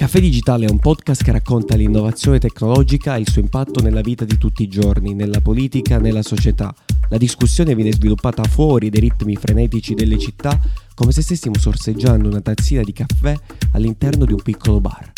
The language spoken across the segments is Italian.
Caffè Digitale è un podcast che racconta l'innovazione tecnologica e il suo impatto nella vita di tutti i giorni, nella politica, nella società. La discussione viene sviluppata fuori dai ritmi frenetici delle città, come se stessimo sorseggiando una tazzina di caffè all'interno di un piccolo bar.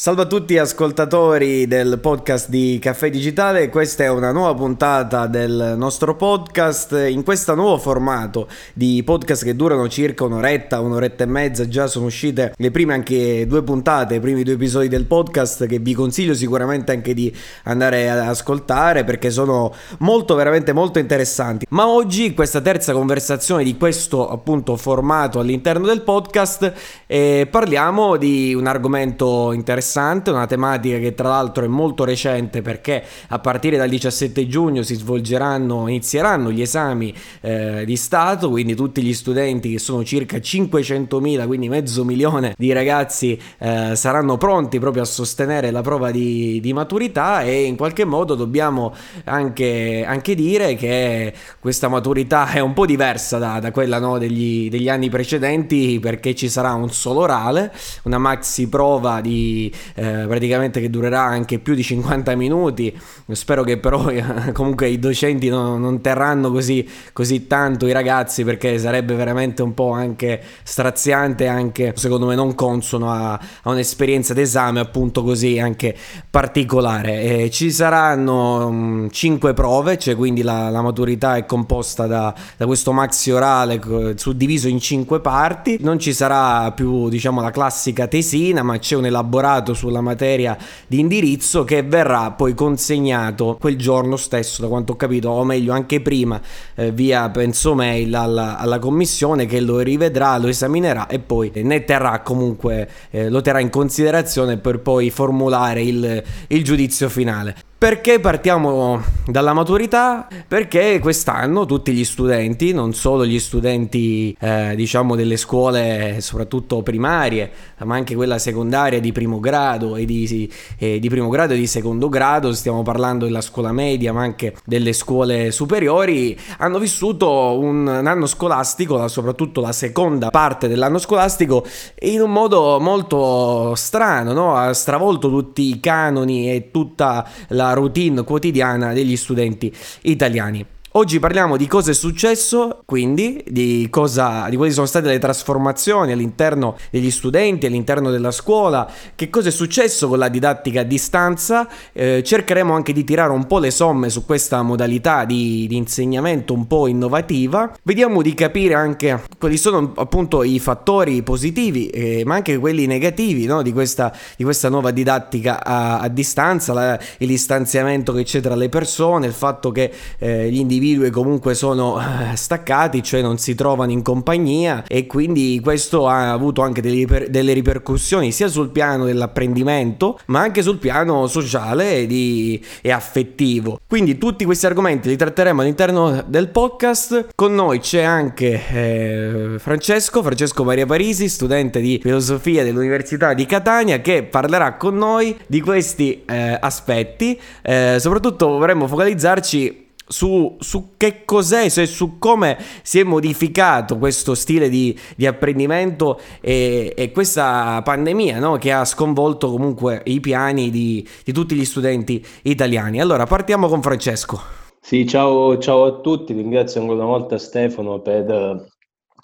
Salve a tutti ascoltatori del podcast di Caffè Digitale, questa è una nuova puntata del nostro podcast in questo nuovo formato di podcast che durano circa un'oretta, un'oretta e mezza, già sono uscite le prime anche due puntate, i primi due episodi del podcast che vi consiglio sicuramente anche di andare ad ascoltare perché sono molto veramente molto interessanti. Ma oggi questa terza conversazione di questo appunto formato all'interno del podcast eh, parliamo di un argomento interessante interessante, una tematica che tra l'altro è molto recente perché a partire dal 17 giugno si svolgeranno, inizieranno gli esami eh, di Stato, quindi tutti gli studenti che sono circa 500.000, quindi mezzo milione di ragazzi eh, saranno pronti proprio a sostenere la prova di, di maturità e in qualche modo dobbiamo anche, anche, dire che questa maturità è un po' diversa da, da quella no, degli, degli anni precedenti perché ci sarà un solo orale, una maxi prova di eh, praticamente che durerà anche più di 50 minuti. Spero che però eh, comunque i docenti no, non terranno così, così tanto i ragazzi perché sarebbe veramente un po' anche straziante, anche secondo me non consono a, a un'esperienza d'esame appunto così anche particolare. Eh, ci saranno mh, mm, 5 prove, cioè quindi la, la maturità è composta da, da questo maxi orale suddiviso in 5 parti. Non ci sarà più diciamo la classica tesina, ma c'è un elaborato lavorato sulla materia di indirizzo che verrà poi consegnato quel giorno stesso, da quanto ho capito, o meglio anche prima, eh, via penso mail alla, alla, commissione che lo rivedrà, lo esaminerà e poi ne terrà comunque, eh, lo terrà in considerazione per poi formulare il, il giudizio finale. Perché partiamo dalla maturità? Perché quest'anno tutti gli studenti, non solo gli studenti eh, diciamo delle scuole soprattutto primarie, ma anche quella secondaria di primo grado e di, eh, di primo grado e di secondo grado, stiamo parlando della scuola media ma anche delle scuole superiori, hanno vissuto un, un anno scolastico, soprattutto la seconda parte dell'anno scolastico, in un modo molto strano, no? ha stravolto tutti i canoni e tutta la routine quotidiana degli studenti italiani. Oggi parliamo di cosa è successo, quindi di, cosa, di quali sono state le trasformazioni all'interno degli studenti, all'interno della scuola, che cosa è successo con la didattica a distanza. Eh, cercheremo anche di tirare un po' le somme su questa modalità di, di, insegnamento un po' innovativa. Vediamo di capire anche quali sono appunto i fattori positivi, eh, ma anche quelli negativi no? di, questa, di, questa, nuova didattica a, a distanza, la, il distanziamento che c'è tra le persone, il fatto che eh, gli individui individui comunque sono eh, staccati, cioè non si trovano in compagnia e quindi questo ha avuto anche delle, ripercussioni sia sul piano dell'apprendimento ma anche sul piano sociale e, e affettivo. Quindi tutti questi argomenti li tratteremo all'interno del podcast. Con noi c'è anche eh, Francesco, Francesco Maria Parisi, studente di filosofia dell'Università di Catania che parlerà con noi di questi eh, aspetti. Eh, soprattutto vorremmo focalizzarci su, su, che cos'è, cioè su come si è modificato questo stile di, di apprendimento e, e, questa pandemia no? che ha sconvolto comunque i piani di, di, tutti gli studenti italiani. Allora partiamo con Francesco. Sì, ciao, ciao a tutti, ringrazio ancora una volta Stefano per,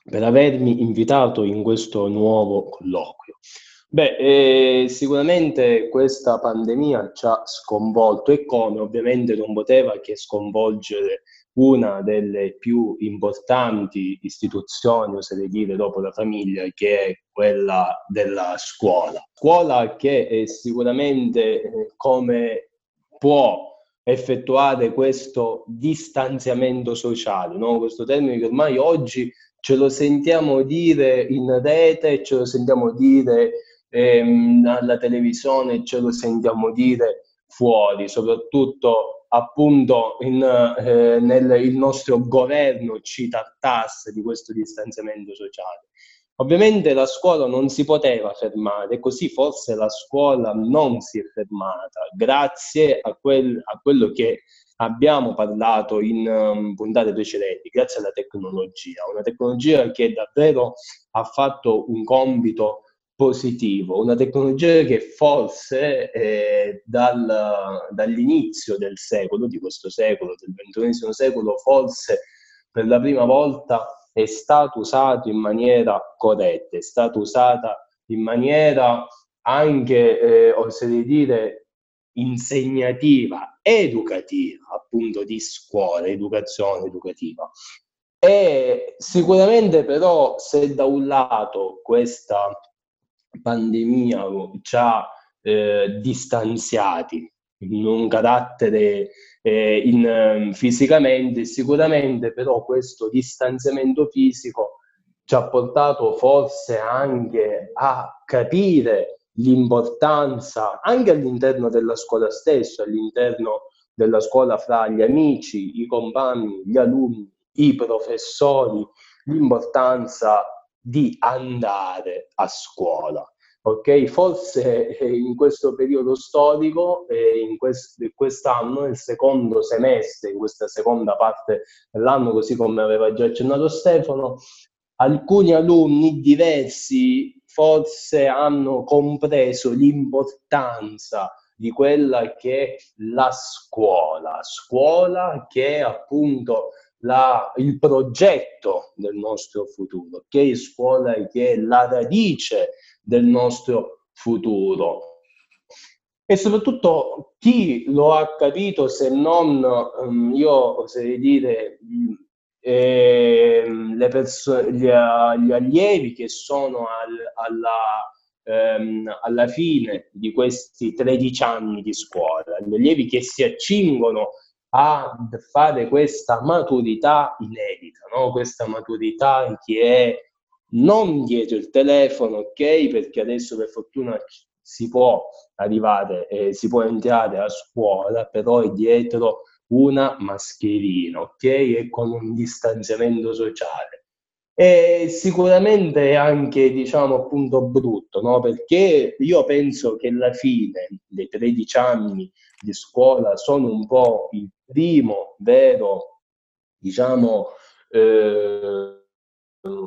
per avermi invitato in questo nuovo colloquio. Beh, eh, sicuramente questa pandemia ci ha sconvolto e come ovviamente non poteva che sconvolgere una delle più importanti istituzioni, oserei dire, dopo la famiglia, che è quella della scuola. Scuola che sicuramente eh, come può effettuare questo distanziamento sociale, no? questo termine che ormai oggi ce lo sentiamo dire in rete, ce lo sentiamo dire ehm, alla televisione ce lo sentiamo dire fuori, soprattutto appunto in, eh, nel il nostro governo ci trattasse di questo distanziamento sociale. Ovviamente la scuola non si poteva fermare, così forse la scuola non si è fermata, grazie a, quel, a quello che abbiamo parlato in um, puntate precedenti, grazie alla tecnologia, una tecnologia che davvero ha fatto un compito positivo, una tecnologia che forse eh, dal, dall'inizio del secolo, di questo secolo, del ventunesimo secolo, forse per la prima volta è stata usata in maniera corretta, è stata usata in maniera anche, eh, oserei dire, insegnativa, educativa, appunto di scuola, educazione educativa. E sicuramente però se da un lato questa pandemia ci ha eh, distanziati in un carattere eh, in, fisicamente, sicuramente però questo distanziamento fisico ci ha portato forse anche a capire l'importanza anche all'interno della scuola stessa, all'interno della scuola fra gli amici, i compagni, gli alunni, i professori, l'importanza di andare a scuola. Ok, forse in questo periodo storico, eh, in quest- quest'anno, nel secondo semestre, in questa seconda parte dell'anno, così come aveva già accennato Stefano, alcuni alunni diversi forse hanno compreso l'importanza di quella che è la scuola, scuola che appunto la, il progetto del nostro futuro, che è scuola che è la radice del nostro futuro. E soprattutto chi lo ha capito se non, um, io oserei dire, eh, perso- gli, gli, allievi che sono al, alla, ehm, alla fine di questi 13 anni di scuola, gli allievi che si accingono a fare questa maturità inedita, no? questa maturità che è non dietro il telefono, ok? Perché adesso per fortuna si può arrivare, eh, si può entrare a scuola, però è dietro una mascherina, ok? E con un distanziamento sociale. E sicuramente è anche, diciamo, appunto brutto, no? Perché io penso che alla fine dei 13 anni di scuola sono un po' il primo vero, diciamo, eh,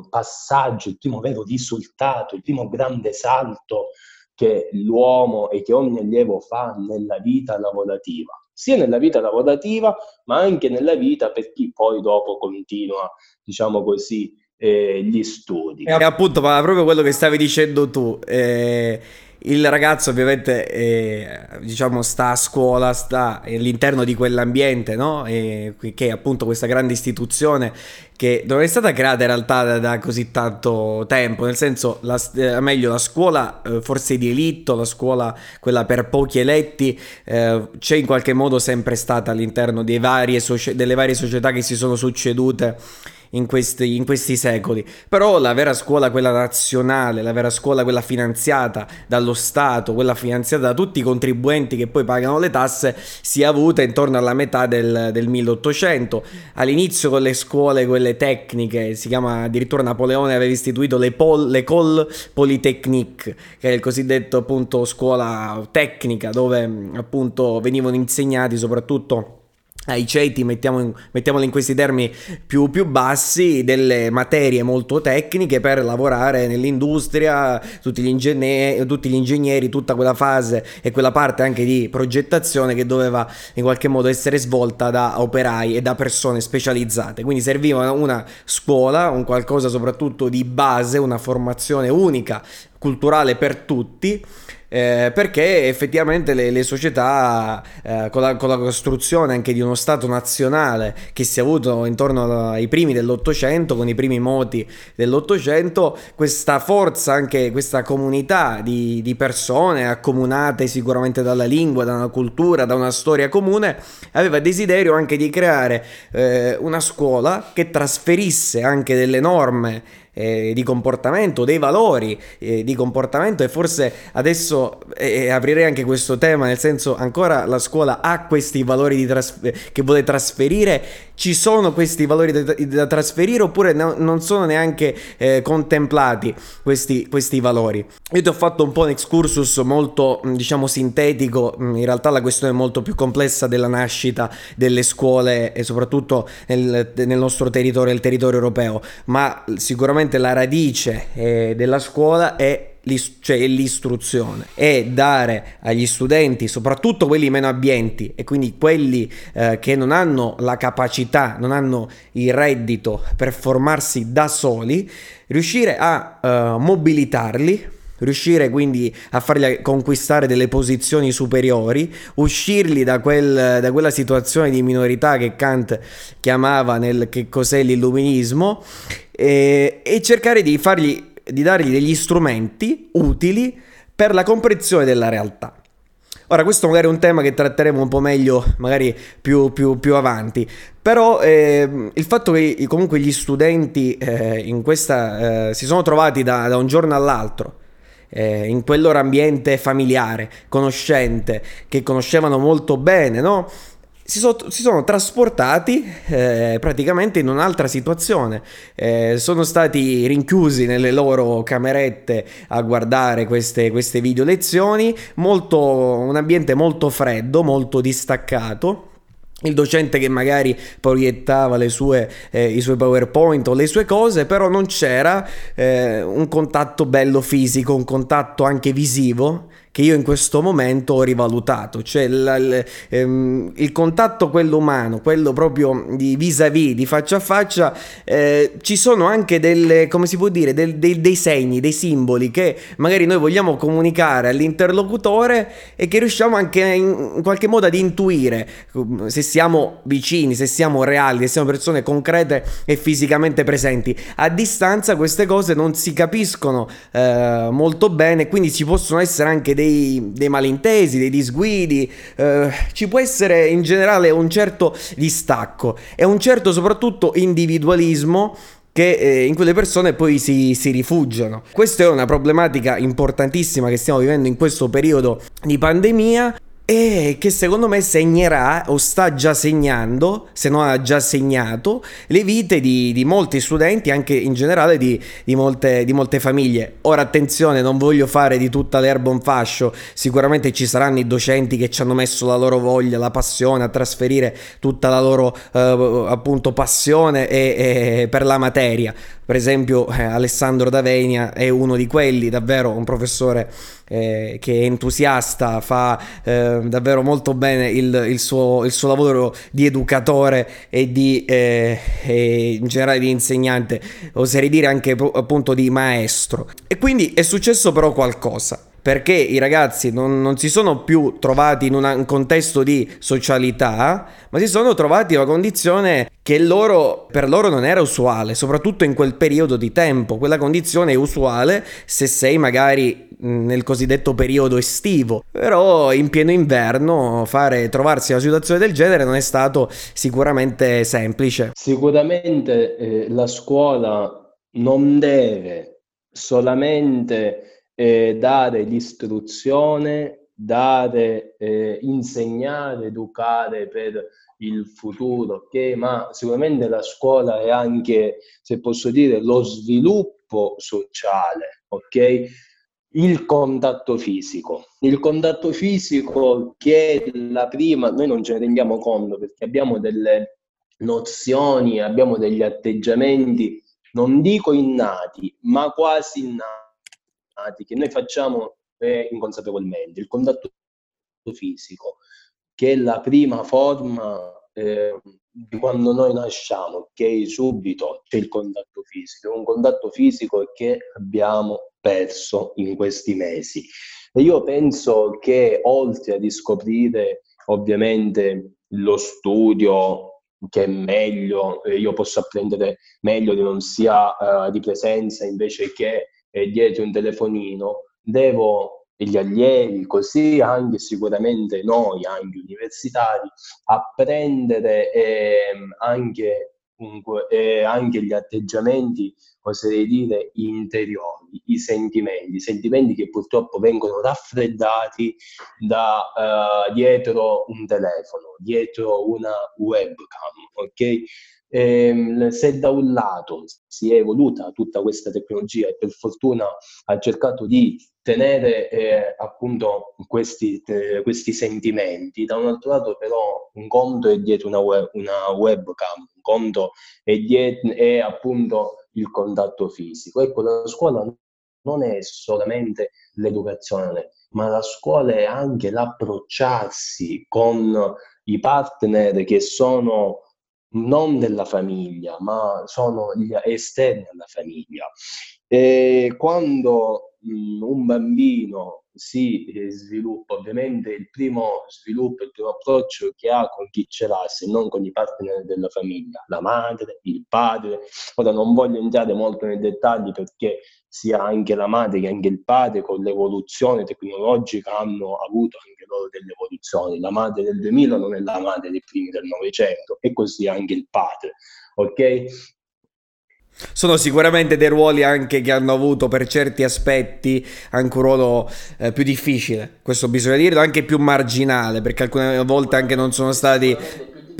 passaggio, il primo vero risultato, il primo grande salto che l'uomo e che ogni allievo fa nella vita lavorativa. Sia nella vita lavorativa, ma anche nella vita per chi poi dopo continua, diciamo così, eh, gli studi. E appunto, ma proprio quello che stavi dicendo tu. Eh il ragazzo ovviamente eh, diciamo sta a scuola, sta all'interno di quell'ambiente, no? E, che è appunto questa grande istituzione che non è stata creata in realtà da, da così tanto tempo, nel senso, la, eh, meglio, la scuola eh, forse di elitto, la scuola quella per pochi eletti, eh, c'è in qualche modo sempre stata all'interno varie soci- delle varie società che si sono succedute in questi, in questi secoli. Però la vera scuola, quella nazionale, la vera scuola, quella finanziata dallo Stato, quella finanziata da tutti i contribuenti che poi pagano le tasse, si è avuta intorno alla metà del, del 1800. All'inizio con le scuole, quelle tecniche, si chiama addirittura Napoleone aveva istituito le Pol, l'École Polytechnique, che è il cosiddetto appunto scuola tecnica, dove appunto venivano insegnati soprattutto ai ceti, mettiamo mettiamoli in questi termini più, più, bassi, delle materie molto tecniche per lavorare nell'industria, tutti gli, ingegneri, tutti gli ingegneri, tutta quella fase e quella parte anche di progettazione che doveva in qualche modo essere svolta da operai e da persone specializzate. Quindi serviva una scuola, un qualcosa soprattutto di base, una formazione unica, culturale per tutti eh, perché effettivamente le, le società eh, con, la, con, la, costruzione anche di uno Stato nazionale che si è avuto intorno ai primi dell'Ottocento, con i primi moti dell'Ottocento, questa forza, anche questa comunità di, di persone accomunate sicuramente dalla lingua, da una cultura, da una storia comune, aveva desiderio anche di creare eh, una scuola che trasferisse anche delle norme eh, di comportamento, dei valori eh, di comportamento. E forse adesso eh, aprirei anche questo tema, nel senso ancora la scuola ha questi valori tras- che vuole trasferire, ci sono questi valori da, da trasferire oppure no, non sono neanche eh, contemplati questi, questi valori. Io ti ho fatto un po' un excursus molto diciamo sintetico, in realtà la questione è molto più complessa della nascita delle scuole e soprattutto nel, nel nostro territorio, il territorio europeo, ma sicuramente sicuramente la radice eh, della scuola è cioè l'istruzione è dare agli studenti, soprattutto quelli meno abbienti e quindi quelli eh, che non hanno la capacità, non hanno il reddito per formarsi da soli, riuscire a uh, mobilitarli riuscire quindi a farli conquistare delle posizioni superiori, uscirli da, quel, da quella situazione di minorità che Kant chiamava nel che cos'è l'illuminismo e, e cercare di, fargli, di dargli degli strumenti utili per la comprensione della realtà. Ora, questo magari è un tema che tratteremo un po' meglio, magari più, più, più avanti, però eh, il fatto che comunque gli studenti eh, in questa, eh, si sono trovati da, da un giorno all'altro eh, in quel loro ambiente familiare, conoscente, che conoscevano molto bene, no? Si, so, si, sono trasportati eh, praticamente in un'altra situazione. Eh, sono stati rinchiusi nelle loro camerette a guardare queste, queste video lezioni, molto, un ambiente molto freddo, molto distaccato il docente che magari proiettava sue, eh, i suoi PowerPoint o le sue cose, però non c'era eh, un contatto bello fisico, un contatto anche visivo che io in questo momento ho rivalutato, cioè la, il, ehm, il, contatto quello umano, quello proprio di vis-à-vis, di faccia a faccia, eh, ci sono anche delle, come si può dire, del, dei, dei segni, dei simboli che magari noi vogliamo comunicare all'interlocutore e che riusciamo anche in, in qualche modo ad intuire se siamo vicini, se siamo reali, se siamo persone concrete e fisicamente presenti. A distanza queste cose non si capiscono eh, molto bene, quindi ci possono essere anche dei, dei malintesi, dei disguidi, eh, ci può essere in generale un certo distacco e un certo soprattutto individualismo che eh, in quelle persone poi si, si, rifugiano. Questa è una problematica importantissima che stiamo vivendo in questo periodo di pandemia e che secondo me segnerà o sta già segnando, se non ha già segnato, le vite di, di molti studenti, anche in generale di, di, molte, di, molte, famiglie. Ora attenzione, non voglio fare di tutta l'erba un fascio, sicuramente ci saranno i docenti che ci hanno messo la loro voglia, la passione a trasferire tutta la loro eh, appunto passione e, e per la materia. Per esempio eh, Alessandro Davenia è uno di quelli, davvero un professore eh, che è entusiasta, fa eh, davvero molto bene il, il, suo, il, suo, lavoro di educatore e, di, eh, e in generale di insegnante, oserei dire anche appunto di maestro. E quindi è successo però qualcosa perché i ragazzi non, non, si sono più trovati in una, un contesto di socialità, ma si sono trovati in una condizione che loro, per loro non era usuale, soprattutto in quel periodo di tempo. Quella condizione è usuale se sei magari nel cosiddetto periodo estivo, però in pieno inverno fare, trovarsi in una situazione del genere non è stato sicuramente semplice. Sicuramente eh, la scuola non deve solamente eh, dare l'istruzione, dare, eh, insegnare, educare per il futuro, ok? Ma sicuramente la scuola è anche, se posso dire, lo sviluppo sociale, ok? Il contatto fisico. Il contatto fisico che è la prima, noi non ce ne rendiamo conto perché abbiamo delle nozioni, abbiamo degli atteggiamenti, non dico innati, ma quasi innati che noi facciamo eh, inconsapevolmente. Il contatto fisico, che è la prima forma eh, di quando noi nasciamo, che subito c'è il contatto fisico, un contatto fisico che abbiamo perso in questi mesi. E io penso che oltre a riscoprire ovviamente lo studio che è meglio, eh, io posso apprendere meglio di non sia uh, di presenza invece che eh, dietro un telefonino, devo gli allievi, così anche sicuramente noi, anche universitari, apprendere eh, anche, comunque, eh, anche gli atteggiamenti, oserei dire, interiori, i sentimenti, i sentimenti che purtroppo vengono raffreddati da uh, dietro un telefono, dietro una webcam, ok? Ehm, se da un lato si è evoluta tutta questa tecnologia e per fortuna ha cercato di tenere eh, appunto questi, eh, questi, sentimenti, da un altro lato però un conto è dietro una, web, una webcam, un conto è, dietro, è appunto il contatto fisico. Ecco, la scuola non è solamente l'educazione, ma la scuola è anche l'approcciarsi con i partner che sono non della famiglia, ma sono gli esterni alla famiglia. E quando mh, un bambino si eh, sviluppa, ovviamente il primo sviluppo, il primo approccio che ha con chi ce l'ha, se non con i partner della famiglia, la madre, il padre. Ora non voglio entrare molto nei dettagli perché sia anche la madre che anche il padre con l'evoluzione tecnologica hanno avuto anche loro delle evoluzioni. La madre del 2000 non è la madre dei primi del Novecento e così anche il padre. Ok? Sono sicuramente dei ruoli anche che hanno avuto per certi aspetti anche un ruolo eh, più difficile, questo bisogna dirlo, anche più marginale, perché alcune volte anche non sono stati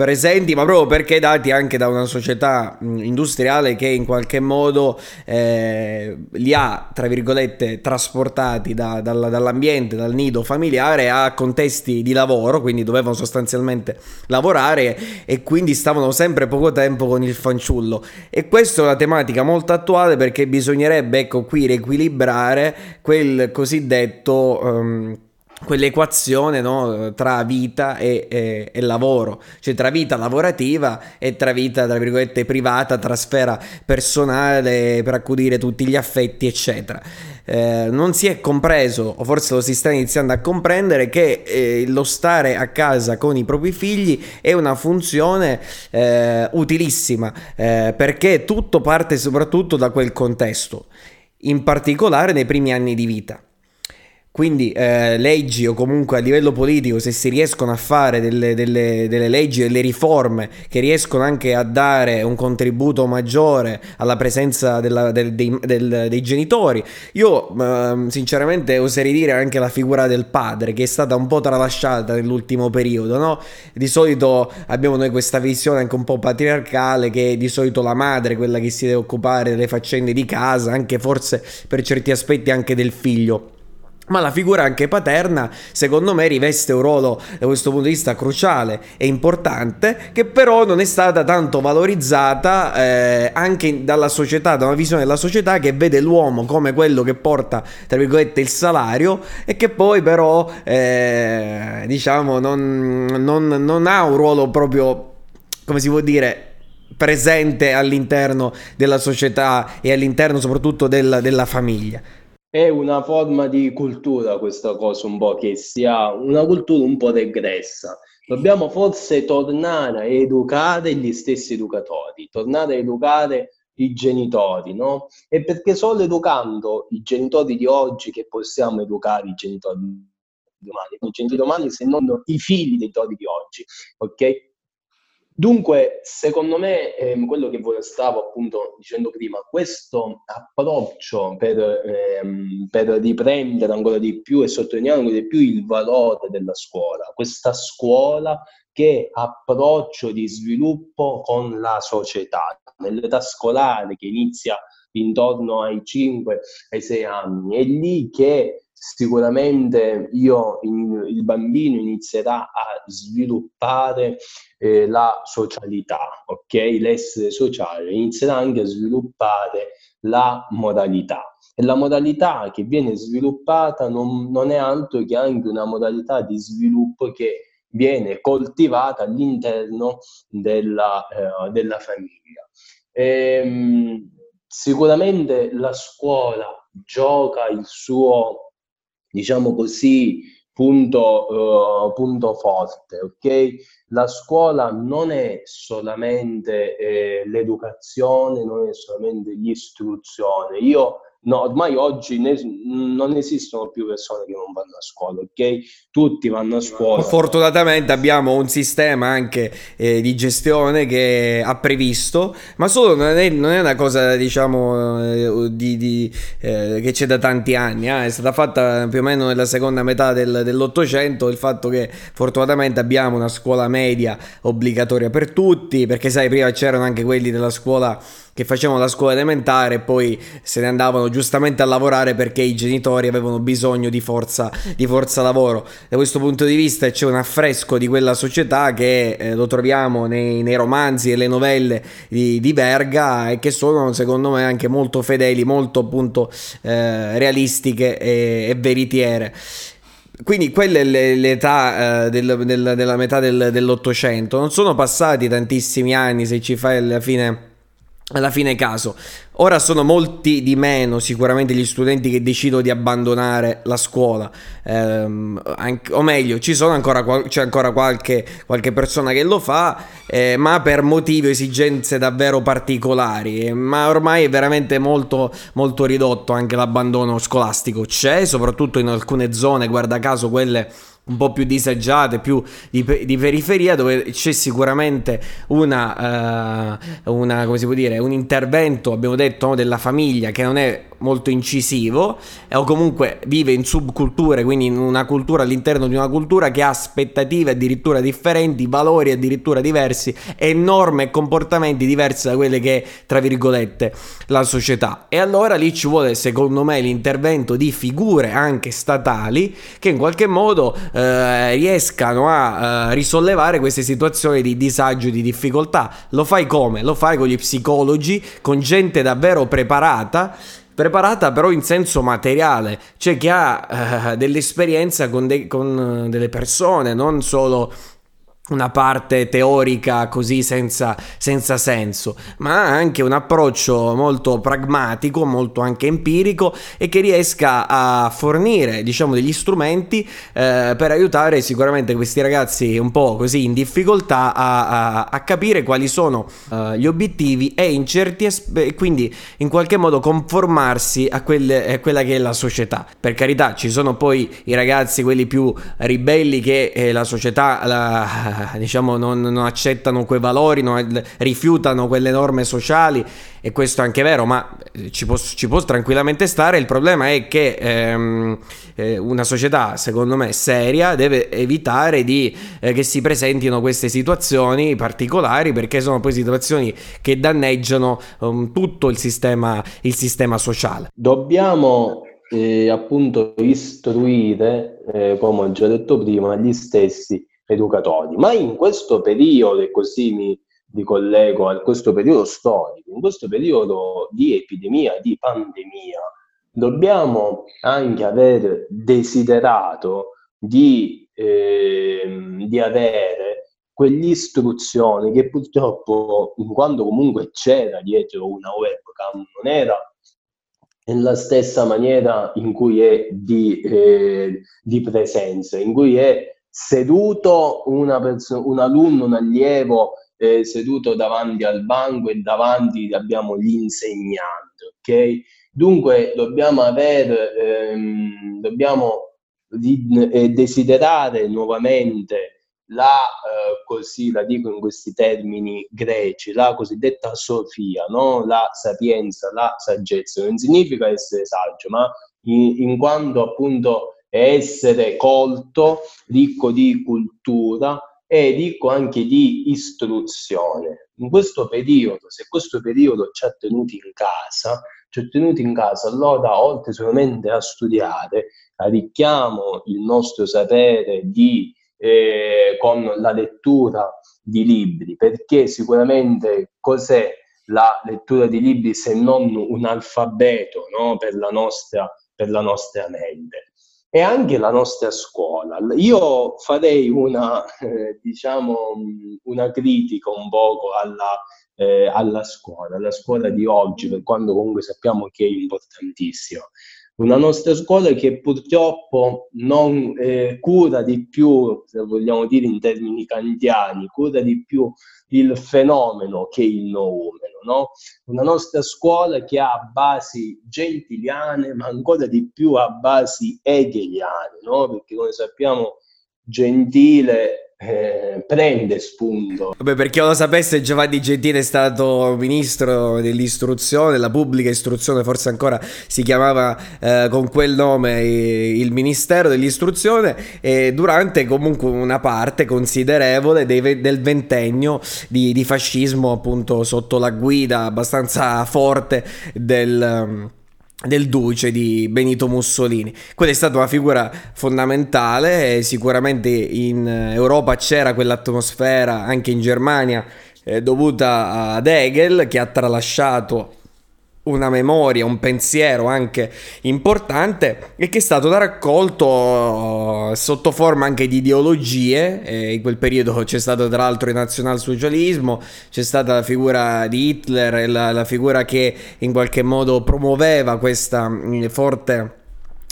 presenti, ma proprio perché dati anche da una società industriale che in qualche modo eh, li ha, tra virgolette, trasportati da, dalla, dall'ambiente, dal nido familiare a contesti di lavoro, quindi dovevano sostanzialmente lavorare e quindi stavano sempre poco tempo con il fanciullo. E questa è una tematica molto attuale perché bisognerebbe, ecco qui, riequilibrare quel cosiddetto... Um, quell'equazione no, tra vita e, e, e, lavoro, cioè tra vita lavorativa e tra vita, tra virgolette, privata, tra sfera personale per accudire tutti gli affetti, eccetera. Eh, non si è compreso, o forse lo si sta iniziando a comprendere, che eh, lo stare a casa con i propri figli è una funzione eh, utilissima, eh, perché tutto parte soprattutto da quel contesto, in particolare nei primi anni di vita. Quindi eh, leggi o comunque a livello politico se si riescono a fare delle, delle, delle, leggi, delle riforme che riescono anche a dare un contributo maggiore alla presenza della, del, dei, del, dei, genitori, io eh, sinceramente oserei dire anche la figura del padre che è stata un po' tralasciata nell'ultimo periodo, no? Di solito abbiamo noi questa visione anche un po' patriarcale che è di solito la madre quella che si deve occupare delle faccende di casa, anche forse per certi aspetti anche del figlio ma la figura anche paterna, secondo me, riveste un ruolo da questo punto di vista cruciale e importante, che però non è stata tanto valorizzata eh, anche dalla società, da una visione della società che vede l'uomo come quello che porta, tra virgolette, il salario e che poi però, eh, diciamo, non, non, non ha un ruolo proprio, come si può dire, presente all'interno della società e all'interno soprattutto del, della famiglia. È una forma di cultura questa cosa un po' che sia una cultura un po' regressa. Dobbiamo forse tornare a educare gli stessi educatori, tornare a educare i genitori, no? E perché solo educando i genitori di oggi che possiamo educare i genitori domani, i genitori domani se non i figli dei genitori di oggi, ok? Dunque, secondo me, ehm, quello che stavo appunto dicendo prima, questo approccio per, ehm, per, riprendere ancora di più e sottolineare ancora di più il valore della scuola, questa scuola che approccio di sviluppo con la società, nell'età scolare che inizia intorno ai 5, ai 6 anni, è lì che sicuramente io, in, il bambino inizierà a sviluppare eh, la socialità, ok? L'essere sociale, inizierà anche a sviluppare la modalità. E la modalità che viene sviluppata non, non è altro che anche una modalità di sviluppo che viene coltivata all'interno della, eh, della famiglia. E, ehm, sicuramente la scuola gioca il suo diciamo così, punto, uh, punto forte, ok? La scuola non è solamente eh, l'educazione, non è solamente l'istruzione. Io No, ormai oggi ne, non esistono più persone che non vanno a scuola, ok? Tutti vanno a scuola. Fortunatamente abbiamo un sistema anche eh, di gestione che ha previsto, ma solo non è, non è una cosa, diciamo, eh, di, di, eh, che c'è da tanti anni, eh? è stata fatta più o meno nella seconda metà del, dell'Ottocento, il fatto che fortunatamente abbiamo una scuola media obbligatoria per tutti, perché sai, prima c'erano anche quelli della scuola che facevano la scuola elementare e poi se ne andavano giustamente a lavorare perché i genitori avevano bisogno di forza, di forza lavoro. Da questo punto di vista c'è un affresco di quella società che eh, lo troviamo nei, nei, romanzi e le novelle di, di, Verga e che sono secondo me anche molto fedeli, molto appunto eh, realistiche e, e veritiere. Quindi quella è l'età eh, del, del, della metà del, dell'Ottocento. Non sono passati tantissimi anni se ci fai alla fine alla fine caso. Ora sono molti di meno sicuramente gli studenti che decidono di abbandonare la scuola, ehm, anche, o meglio, ci sono ancora, c'è ancora qualche, qualche persona che lo fa, eh, ma per motivi o esigenze davvero particolari, ma ormai è veramente molto, molto ridotto anche l'abbandono scolastico, c'è soprattutto in alcune zone, guarda caso quelle un po' più disagiate, più di, di periferia, dove c'è sicuramente una, uh, una, come si può dire, un intervento, abbiamo detto, no, della famiglia che non è molto incisivo o comunque vive in subculture, quindi in una cultura all'interno di una cultura che ha aspettative addirittura differenti, valori addirittura diversi e norme e comportamenti diversi da quelle che è, tra virgolette, la società. E allora lì ci vuole, secondo me, l'intervento di figure anche statali che in qualche modo eh, riescano a eh, risollevare queste situazioni di disagio e di difficoltà. Lo fai come? Lo fai con gli psicologi, con gente davvero preparata preparata però in senso materiale, cioè che ha eh, dell'esperienza con, de- con delle persone, non solo una parte teorica così senza, senza, senso, ma anche un approccio molto pragmatico, molto anche empirico e che riesca a fornire, diciamo, degli strumenti eh, per aiutare sicuramente questi ragazzi un po' così in difficoltà a, a, a capire quali sono uh, gli obiettivi e in certi aspetti, quindi in qualche modo conformarsi a, quelle, a, quella che è la società. Per carità, ci sono poi i ragazzi, quelli più ribelli che eh, la società la, diciamo, non, non, accettano quei valori, non, rifiutano quelle norme sociali e questo è anche vero, ma eh, ci può, ci può tranquillamente stare. Il problema è che ehm, eh, una società, secondo me, seria deve evitare di, eh, che si presentino queste situazioni particolari perché sono poi situazioni che danneggiano um, tutto il sistema, il sistema sociale. Dobbiamo eh, appunto istruire, eh, come ho già detto prima, gli stessi educatori. Ma in questo periodo, e così mi ricollego a questo periodo storico, in questo periodo di epidemia, di pandemia, dobbiamo anche aver desiderato di, eh, di avere quell'istruzione che purtroppo, in quanto comunque c'era dietro una webcam, non era nella stessa maniera in cui è di, eh, di presenza, in cui è seduto perso- un alunno, un allievo eh, seduto davanti al banco e davanti abbiamo l'insegnante, ok? Dunque dobbiamo avere, ehm, dobbiamo eh, desiderare nuovamente la, eh, così la dico in questi termini greci, la cosiddetta sofia, no? la sapienza, la saggezza. Non significa essere saggio, ma in, in quanto appunto essere colto, ricco di cultura e ricco anche di istruzione. In questo periodo, se questo periodo ci ha tenuti in casa, ci ha tenuti in casa, allora oltre solamente a studiare, arricchiamo il nostro sapere di, eh, con la lettura di libri, perché sicuramente cos'è la lettura di libri se non un alfabeto no? per, la nostra, per la nostra mente? E anche la nostra scuola. Io farei una, eh, diciamo, una critica un poco alla, eh, alla scuola, alla scuola di oggi, per quanto comunque sappiamo che è importantissima. Una nostra scuola che purtroppo non eh, cura di più, se vogliamo dire in termini kantiani, cura di più il fenomeno che il noumeno. No? Una nostra scuola che ha basi gentiliane, ma ancora di più ha basi hegeliane, no? perché come sappiamo gentile eh, prende spunto. Vabbè, per chi non lo sapesse, Giovanni Gentile è stato ministro dell'istruzione, della pubblica istruzione, forse ancora si chiamava eh, con quel nome il Ministero dell'istruzione, e durante comunque una parte considerevole dei, del ventennio di, di fascismo, appunto sotto la guida abbastanza forte del del duce di Benito Mussolini. Quella è stata una figura fondamentale, sicuramente in Europa c'era quell'atmosfera, anche in Germania, eh, dovuta ad Hegel che ha tralasciato una memoria, un pensiero anche importante e che è stato raccolto sotto forma anche di ideologie. E in quel periodo c'è stato tra l'altro il nazionalsocialismo, c'è stata la figura di Hitler, la, la figura che in qualche modo promuoveva questa mm, forte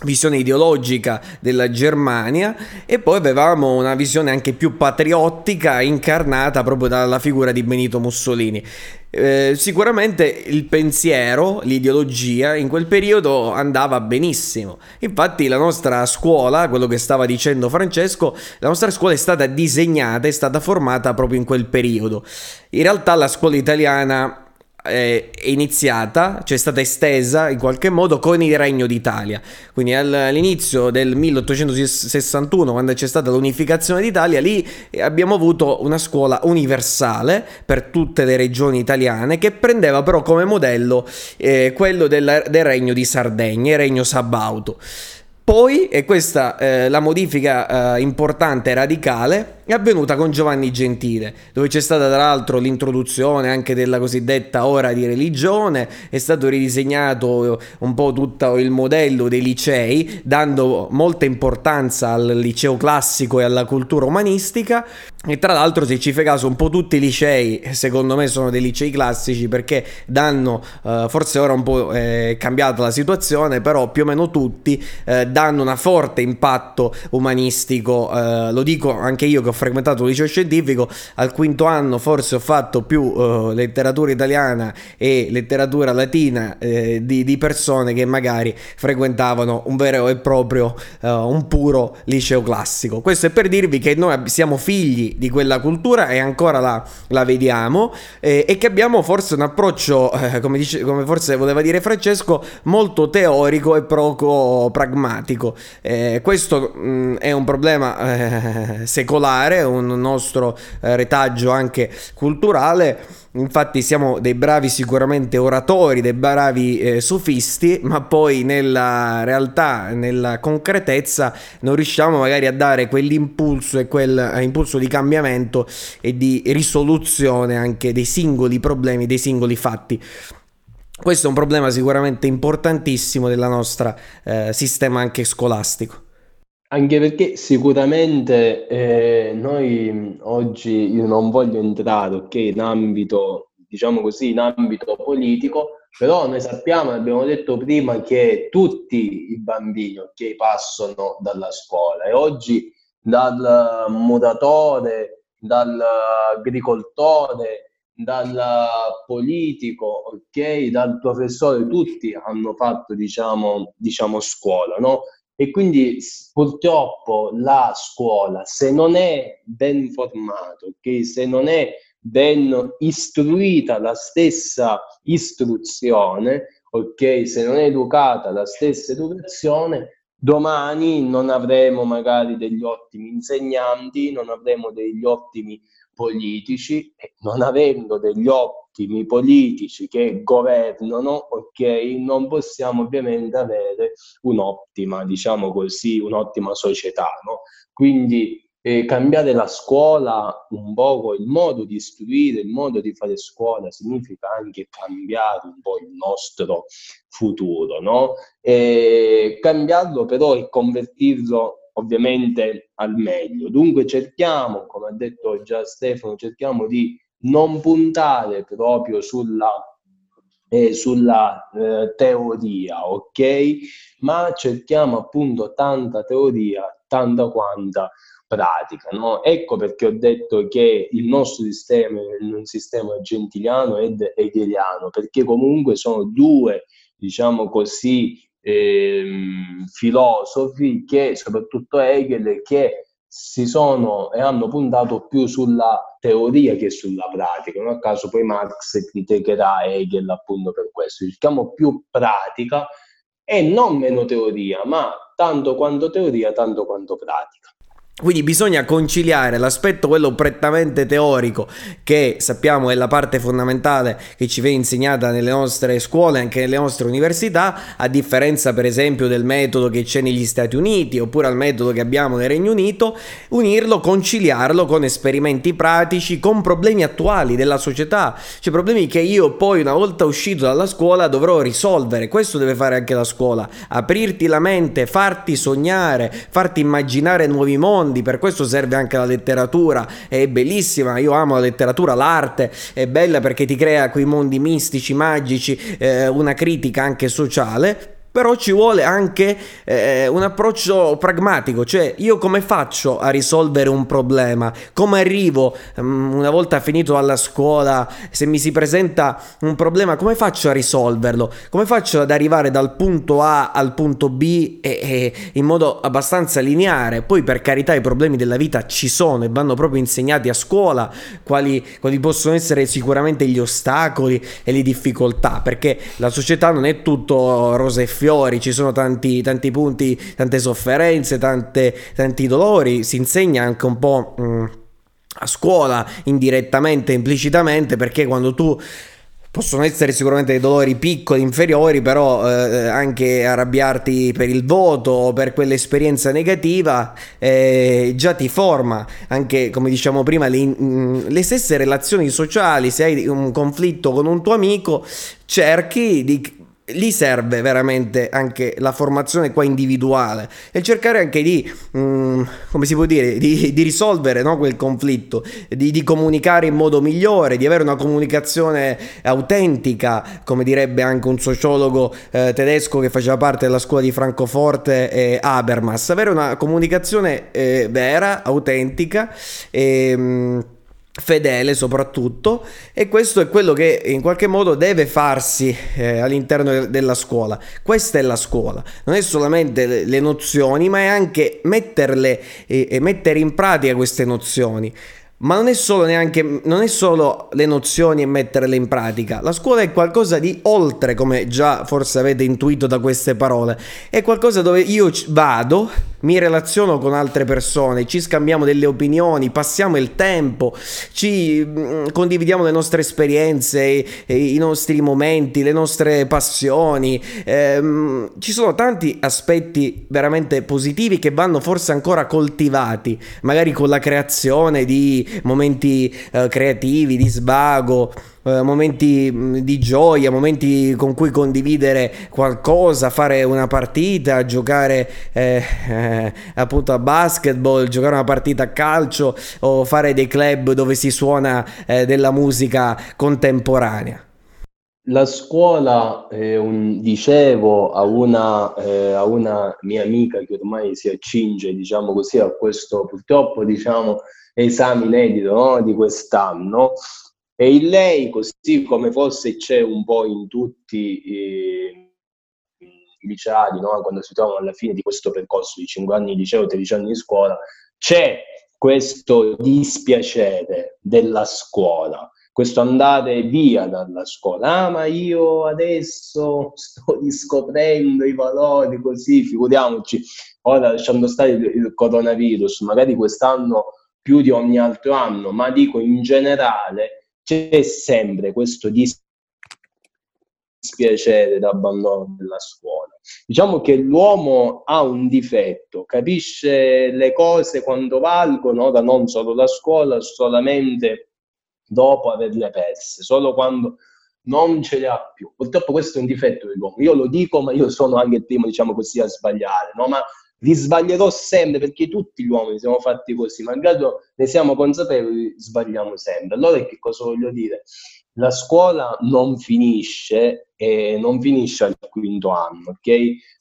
visione ideologica della Germania e poi avevamo una visione anche più patriottica incarnata proprio dalla figura di Benito Mussolini. Eh, sicuramente il pensiero, l'ideologia in quel periodo andava benissimo. Infatti la nostra scuola, quello che stava dicendo Francesco, la nostra scuola è stata disegnata, è stata formata proprio in quel periodo. In realtà la scuola italiana è iniziata, cioè è stata estesa in qualche modo con il Regno d'Italia. Quindi all'inizio del 1861, quando c'è stata l'unificazione d'Italia, lì abbiamo avuto una scuola universale per tutte le regioni italiane che prendeva però come modello eh, quello del, del Regno di Sardegna, il Regno Sabauto. Poi, e questa è la modifica eh, importante e radicale, è avvenuta con Giovanni Gentile, dove c'è stata tra l'altro l'introduzione anche della cosiddetta ora di religione, è stato ridisegnato un po' tutto il modello dei licei, dando molta importanza al liceo classico e alla cultura umanistica. E tra l'altro, se ci fai caso, un po' tutti i licei, secondo me, sono dei licei classici perché danno, eh, forse ora un po' è cambiata la situazione, però più o meno tutti eh, danno un forte impatto umanistico. Eh, lo dico anche io che ho frequentato un liceo scientifico, al quinto anno forse ho fatto più uh, letteratura italiana e letteratura latina eh, di, di, persone che magari frequentavano un vero e proprio, uh, un puro liceo classico. Questo è per dirvi che noi siamo figli di quella cultura e ancora la, la vediamo eh, e che abbiamo forse un approccio, eh, come, dice, come, forse voleva dire Francesco, molto teorico e poco pragmatico. Eh, questo mh, mm, è un problema eh, fare, un nostro eh, retaggio anche culturale. Infatti siamo dei bravi sicuramente oratori, dei bravi eh, sofisti, ma poi nella realtà, nella concretezza non riusciamo magari a dare quell'impulso e quel eh, impulso di cambiamento e di risoluzione anche dei singoli problemi, dei singoli fatti. Questo è un problema sicuramente importantissimo del nostro eh, sistema anche scolastico. Anche perché sicuramente eh, noi oggi io non voglio entrare ok, in ambito, diciamo così, in ambito politico, però noi sappiamo, abbiamo detto prima, che tutti i bambini ok, passano dalla scuola e oggi dal mutatore, dall'agricoltore, dal politico, ok, dal professore, tutti hanno fatto, diciamo, diciamo scuola, no? E quindi purtroppo la scuola, se non è ben formata, okay, se non è ben istruita la stessa istruzione, ok, se non è educata la stessa educazione, domani non avremo magari degli ottimi insegnanti, non avremo degli ottimi politici non avendo degli ottimi ottimi politici che governano, ok, non possiamo ovviamente avere un'ottima, diciamo così, un'ottima società, no? Quindi eh, cambiare la scuola un po', il modo di istruire, il modo di fare scuola significa anche cambiare un po' il nostro futuro, no? E cambiarlo però e convertirlo ovviamente al meglio. Dunque cerchiamo, come ha detto già Stefano, cerchiamo di non puntare proprio sulla, eh, sulla eh, teoria, ok? Ma cerchiamo appunto tanta teoria, tanta quanta pratica, no? Ecco perché ho detto che il nostro sistema è un sistema gentiliano ed hegeliano, perché comunque sono due, diciamo così, ehm, filosofi che, soprattutto Hegel, che si sono e hanno puntato più sulla teoria che sulla pratica. Non a caso poi Marx criticherà Hegel appunto per questo. Cerchiamo più pratica e non meno teoria, ma tanto quanto teoria, tanto quanto pratica. Quindi bisogna conciliare l'aspetto quello prettamente teorico che sappiamo è la parte fondamentale che ci viene insegnata nelle nostre scuole, anche nelle nostre università, a differenza per esempio del metodo che c'è negli Stati Uniti oppure al metodo che abbiamo nel Regno Unito, unirlo, conciliarlo con esperimenti pratici, con problemi attuali della società, cioè problemi che io poi una volta uscito dalla scuola dovrò risolvere. Questo deve fare anche la scuola, aprirti la mente, farti sognare, farti immaginare nuovi mondi mondi, per questo serve anche la letteratura, è bellissima, io amo la letteratura, l'arte è bella perché ti crea quei mondi mistici, magici, eh, una critica anche sociale però ci vuole anche eh, un approccio pragmatico, cioè io come faccio a risolvere un problema? Come arrivo um, una volta finito alla scuola, se mi si presenta un problema, come faccio a risolverlo? Come faccio ad arrivare dal punto A al punto B e, e in modo abbastanza lineare? Poi per carità i problemi della vita ci sono e vanno proprio insegnati a scuola quali, quali possono essere sicuramente gli ostacoli e le difficoltà, perché la società non è tutto rose e fiori fiori, ci sono tanti, tanti punti, tante sofferenze, tante, tanti dolori, si insegna anche un po' mh, mm, a scuola indirettamente, implicitamente, perché quando tu possono essere sicuramente dei dolori piccoli, inferiori, però eh, anche arrabbiarti per il voto o per quell'esperienza negativa eh, già ti forma anche, come diciamo prima, le, mm, le, stesse relazioni sociali. Se hai un conflitto con un tuo amico, cerchi di lì serve veramente anche la formazione qua individuale e cercare anche di, um, come si può dire, di, di risolvere no, quel conflitto, di, di, comunicare in modo migliore, di avere una comunicazione autentica, come direbbe anche un sociologo eh, tedesco che faceva parte della scuola di Francoforte, eh, Habermas, avere una comunicazione eh, vera, autentica e... Um, fedele soprattutto e questo è quello che in qualche modo deve farsi eh, all'interno della scuola questa è la scuola non è solamente le, nozioni ma è anche metterle e, e mettere in pratica queste nozioni ma non è solo neanche non è solo le nozioni e metterle in pratica. La scuola è qualcosa di oltre, come già forse avete intuito da queste parole. È qualcosa dove io vado mi relaziono con altre persone, ci scambiamo delle opinioni, passiamo il tempo, ci mm, condividiamo le nostre esperienze, i, nostri momenti, le nostre passioni. Eh, ci sono tanti aspetti veramente positivi che vanno forse ancora coltivati, magari con la creazione di momenti eh, creativi, di svago. Eh, momenti mm, di gioia, momenti con cui condividere qualcosa, fare una partita, giocare eh, eh, appunto a basketball, giocare una partita a calcio o fare dei club dove si suona eh, della musica contemporanea. La scuola, eh, un, dicevo a una, eh, a una, mia amica che ormai si accinge, diciamo così, a questo purtroppo diciamo, esame inedito no? di quest'anno, e in lei, così come forse c'è un po' in tutti eh, i liceali, no? quando si trovano alla fine di questo percorso di 5 anni di liceo, 13 anni di scuola, c'è questo dispiacere della scuola, questo andare via dalla scuola. Ah, ma io adesso sto riscoprendo i valori così, figuriamoci, ora lasciando stare il, il coronavirus, magari quest'anno più di ogni altro anno, ma dico in generale c'è sempre questo dispiacere d'abbandono della scuola. Diciamo che l'uomo ha un difetto, capisce le cose quando valgono, ora non solo la scuola, solamente dopo averle perse, solo quando non ce le ha più. Purtroppo questo è un difetto dell'uomo. Io lo dico, ma io sono anche il primo, diciamo così, a sbagliare, no? Ma li sbaglierò sempre perché tutti gli uomini siamo fatti così, malgrado ne siamo consapevoli, sbagliamo sempre. Allora che cosa voglio dire? La scuola non finisce e non finisce al quinto anno, ok?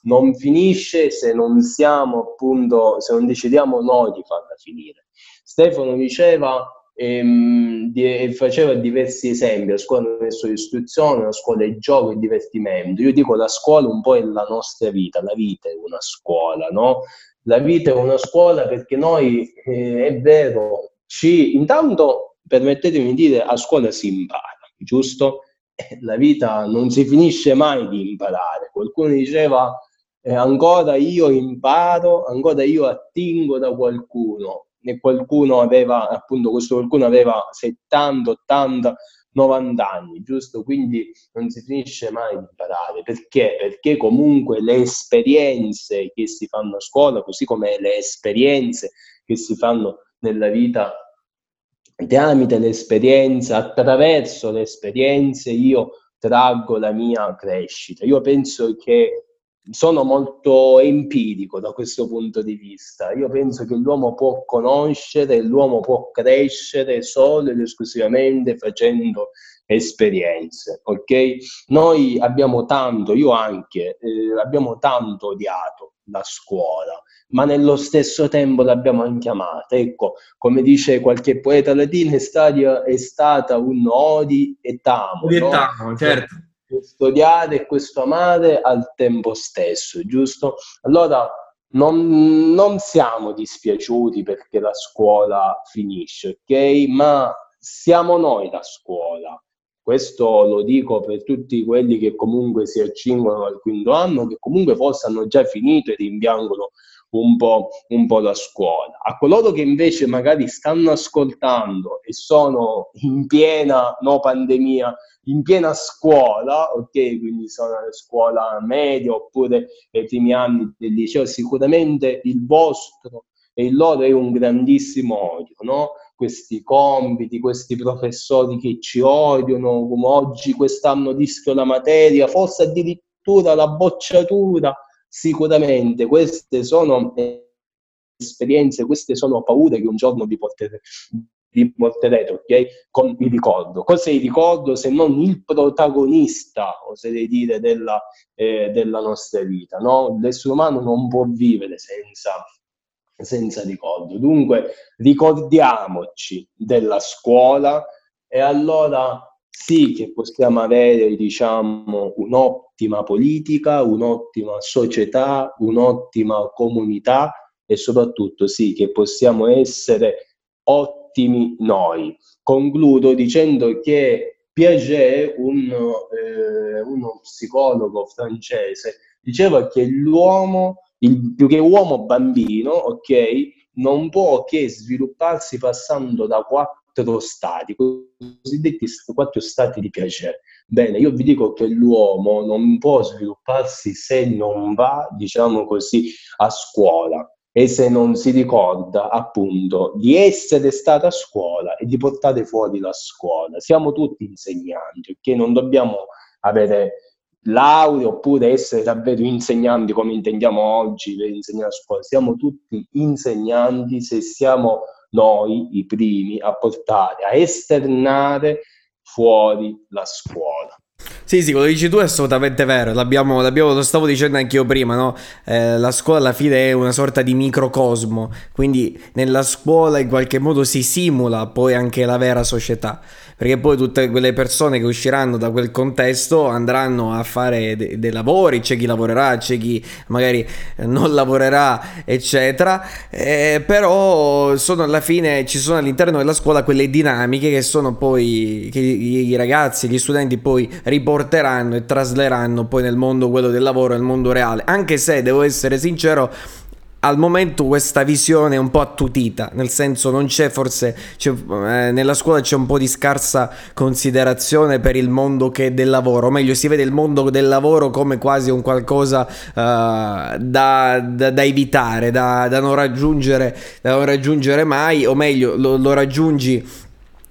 Non finisce se non siamo appunto, se non decidiamo noi di farla finire. Stefano diceva ehm, di, faceva diversi esempi, la scuola non è solo istruzione, la scuola è gioco e divertimento. Io dico la scuola un po' è la nostra vita, la vita è una scuola, no? la vita è una scuola perché noi, eh, è vero, ci, intanto permettetemi di dire, a scuola si impara, giusto? Eh, la vita non si finisce mai di imparare. Qualcuno diceva, eh, ancora io imparo, ancora io attingo da qualcuno. Qualcuno aveva, appunto, questo qualcuno aveva 70, 80, 90 anni, giusto? Quindi non si finisce mai di imparare. Perché? Perché comunque le esperienze che si fanno a scuola, così come le esperienze che si fanno nella vita, tramite l'esperienza, attraverso le esperienze, io traggo la mia crescita. Io penso che sono molto empirico da questo punto di vista. Io penso che l'uomo può conoscere, l'uomo può crescere solo ed esclusivamente facendo esperienze, ok? Noi abbiamo tanto, io anche, eh, abbiamo tanto odiato la scuola, ma nello stesso tempo l'abbiamo anche amata. Ecco, come dice qualche poeta latino, è stata, un odi et amo. Odi no? amo, certo questo odiare e questo amare al tempo stesso, giusto? Allora non, non siamo dispiaciuti perché la scuola finisce, ok? Ma siamo noi la scuola. Questo lo dico per tutti quelli che comunque si accingono al quinto anno, che comunque forse hanno già finito e rimpiangono un po', un po' la scuola. A coloro che invece magari stanno ascoltando e sono in piena no, pandemia, in piena scuola, ok, quindi sono alla scuola media oppure nei primi anni del liceo, sicuramente il vostro e il loro è un grandissimo odio, no? Questi compiti, questi professori che ci odiano, come oggi quest'anno rischio la materia, forse addirittura la bocciatura, sicuramente queste sono esperienze, queste sono paure che un giorno vi porterete, vi porterete, ok? Con il ricordo. Cos'è il ricordo se non il protagonista, oserei dire, della, eh, della nostra vita, no? L'essere umano non può vivere senza, senza ricordo. Dunque, ricordiamoci della scuola e allora sì che possiamo avere, diciamo, un'ottima politica, un'ottima società, un'ottima comunità e soprattutto sì che possiamo essere ottimi noi. Concludo dicendo che Piaget, un, eh, uno psicologo francese, diceva che l'uomo, il, più che uomo bambino, ok, non può che svilupparsi passando da quattro quattro stati, cosiddetti quattro stati di piacere. Bene, io vi dico che l'uomo non può svilupparsi se non va, diciamo così, a scuola e se non si ricorda appunto di essere stato a scuola e di portare fuori la scuola. Siamo tutti insegnanti, ok? Non dobbiamo avere laurea oppure essere davvero insegnanti come intendiamo oggi per insegnare a scuola. Siamo tutti insegnanti se siamo noi i primi a portare, a esternare fuori la scuola. Sì, sì, quello che dici tu è assolutamente vero, l'abbiamo, l'abbiamo, lo stavo dicendo anche io prima, no? Eh, la scuola alla fine è una sorta di microcosmo, quindi nella scuola in qualche modo si simula poi anche la vera società perché poi tutte quelle persone che usciranno da quel contesto andranno a fare de- dei lavori, c'è chi lavorerà, c'è chi magari non lavorerà, eccetera, eh, però sono alla fine, ci sono all'interno della scuola quelle dinamiche che sono poi, che i ragazzi, gli studenti poi riporteranno e trasleranno poi nel mondo quello del lavoro, nel mondo reale, anche se devo essere sincero, al momento questa visione è un po' attutita, nel senso non c'è forse, c'è, eh, nella scuola c'è un po' di scarsa considerazione per il mondo del lavoro, o meglio si vede il mondo del lavoro come quasi un qualcosa uh, da, da, da, evitare, da, non raggiungere, da non raggiungere mai, o meglio lo, lo raggiungi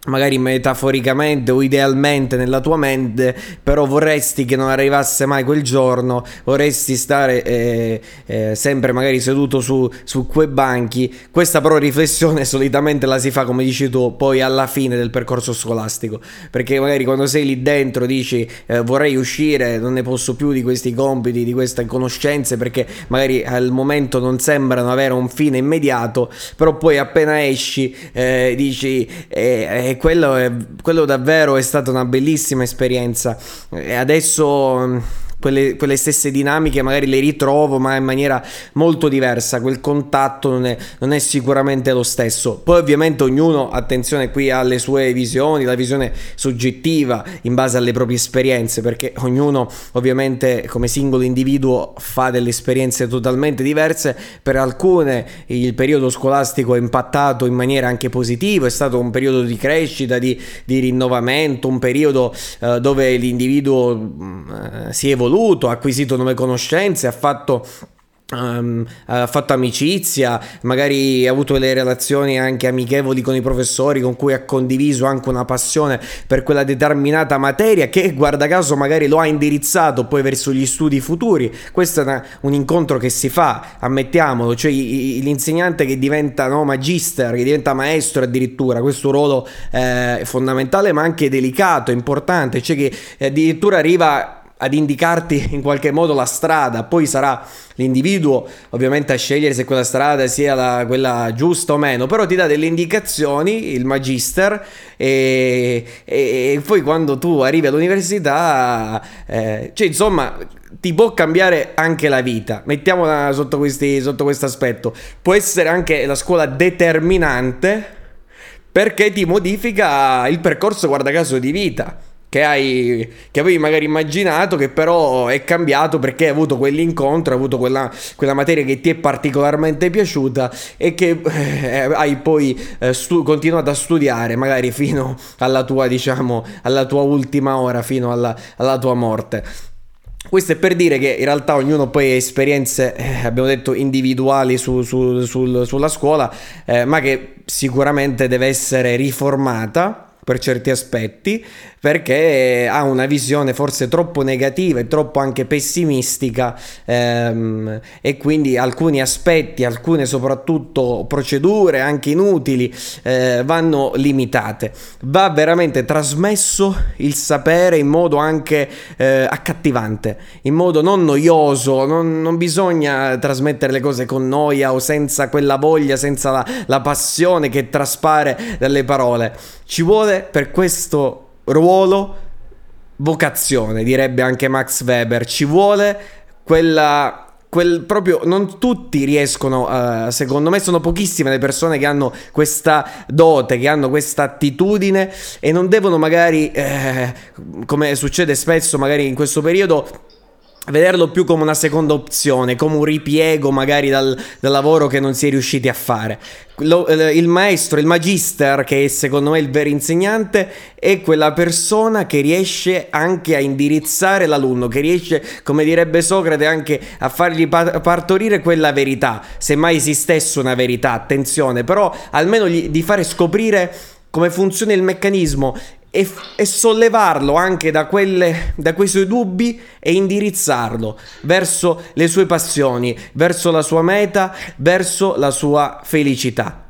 magari metaforicamente o idealmente nella tua mente, però vorresti che non arrivasse mai quel giorno, vorresti stare eh, eh, sempre magari seduto su, su, quei banchi. Questa però riflessione solitamente la si fa, come dici tu, poi alla fine del percorso scolastico, perché magari quando sei lì dentro dici eh, vorrei uscire, non ne posso più di questi compiti, di queste conoscenze, perché magari al momento non sembrano avere un fine immediato, però poi appena esci eh, dici eh, quello, è, quello davvero è stata una bellissima esperienza. E adesso quelle, quelle, stesse dinamiche magari le ritrovo ma in maniera molto diversa, quel contatto non è, non è sicuramente lo stesso. Poi ovviamente ognuno, attenzione qui, ha le sue visioni, la visione soggettiva in base alle proprie esperienze, perché ognuno ovviamente come singolo individuo fa delle esperienze totalmente diverse, per alcune il periodo scolastico è impattato in maniera anche positiva, è stato un periodo di crescita, di, di rinnovamento, un periodo eh, dove l'individuo mm, si è evoluto ha acquisito nuove conoscenze, ha fatto Um, ha fatto amicizia, magari ha avuto delle relazioni anche amichevoli con i professori con cui ha condiviso anche una passione per quella determinata materia che guarda caso magari lo ha indirizzato poi verso gli studi futuri. Questo è una, un incontro che si fa, ammettiamolo, cioè l'insegnante che diventa no, magister, che diventa maestro addirittura, questo ruolo eh, fondamentale ma anche delicato, importante, cioè che addirittura arriva ad indicarti in qualche modo la strada, poi sarà l'individuo ovviamente a scegliere se quella strada sia la, quella giusta o meno, però ti dà delle indicazioni, il magister, e, e, e poi quando tu arrivi all'università, eh, cioè insomma ti può cambiare anche la vita, mettiamola sotto, questi, sotto questo aspetto, può essere anche la scuola determinante perché ti modifica il percorso, guarda caso, di vita che, hai, che avevi magari immaginato, che però è cambiato perché hai avuto quell'incontro, hai avuto quella, quella materia che ti è particolarmente piaciuta e che eh, hai poi eh, stu- continuato a studiare magari fino alla tua, diciamo, alla tua ultima ora, fino alla, alla tua morte. Questo è per dire che in realtà ognuno poi ha esperienze, eh, abbiamo detto, individuali su, su, sul, sulla scuola, eh, ma che sicuramente deve essere riformata per certi aspetti, perché ha una visione forse troppo negativa e troppo anche pessimistica ehm, e quindi alcuni aspetti, alcune soprattutto procedure anche inutili eh, vanno limitate. Va veramente trasmesso il sapere in modo anche eh, accattivante, in modo non noioso, non, non, bisogna trasmettere le cose con noia o senza quella voglia, senza la, la passione che traspare dalle parole. Ci vuole per questo ruolo, vocazione, direbbe anche Max Weber. Ci vuole quella quel proprio non tutti riescono uh, secondo me sono pochissime le persone che hanno questa dote che hanno questa attitudine e non devono magari eh, come succede spesso magari in questo periodo vederlo più come una seconda opzione, come un ripiego magari dal, dal lavoro che non si è riusciti a fare. Lo, eh, il maestro, il magister, che è secondo me il vero insegnante, è quella persona che riesce anche a indirizzare l'alunno, che riesce, come direbbe Socrate, anche a fargli partorire quella verità, se mai esistesse una verità, attenzione, però almeno gli, di fare scoprire come funziona il meccanismo e, e sollevarlo anche da, quelle, da quei suoi dubbi e indirizzarlo verso le sue passioni, verso la sua meta, verso la sua felicità.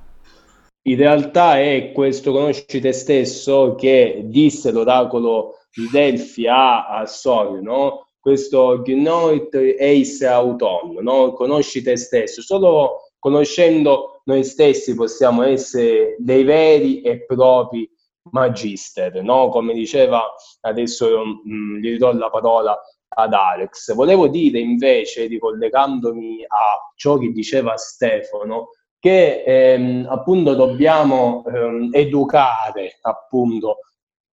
In realtà è questo conosci te stesso che disse l'oracolo di Delfi a, a Sorio, no? Questo Gnoit Eis Auton, no? Conosci te stesso. Solo conoscendo noi stessi possiamo essere dei veri e propri magister, no? come diceva adesso mh, mm, gli ridò la parola ad Alex. Volevo dire invece, ricollegandomi a ciò che diceva Stefano, che ehm, appunto dobbiamo ehm, educare appunto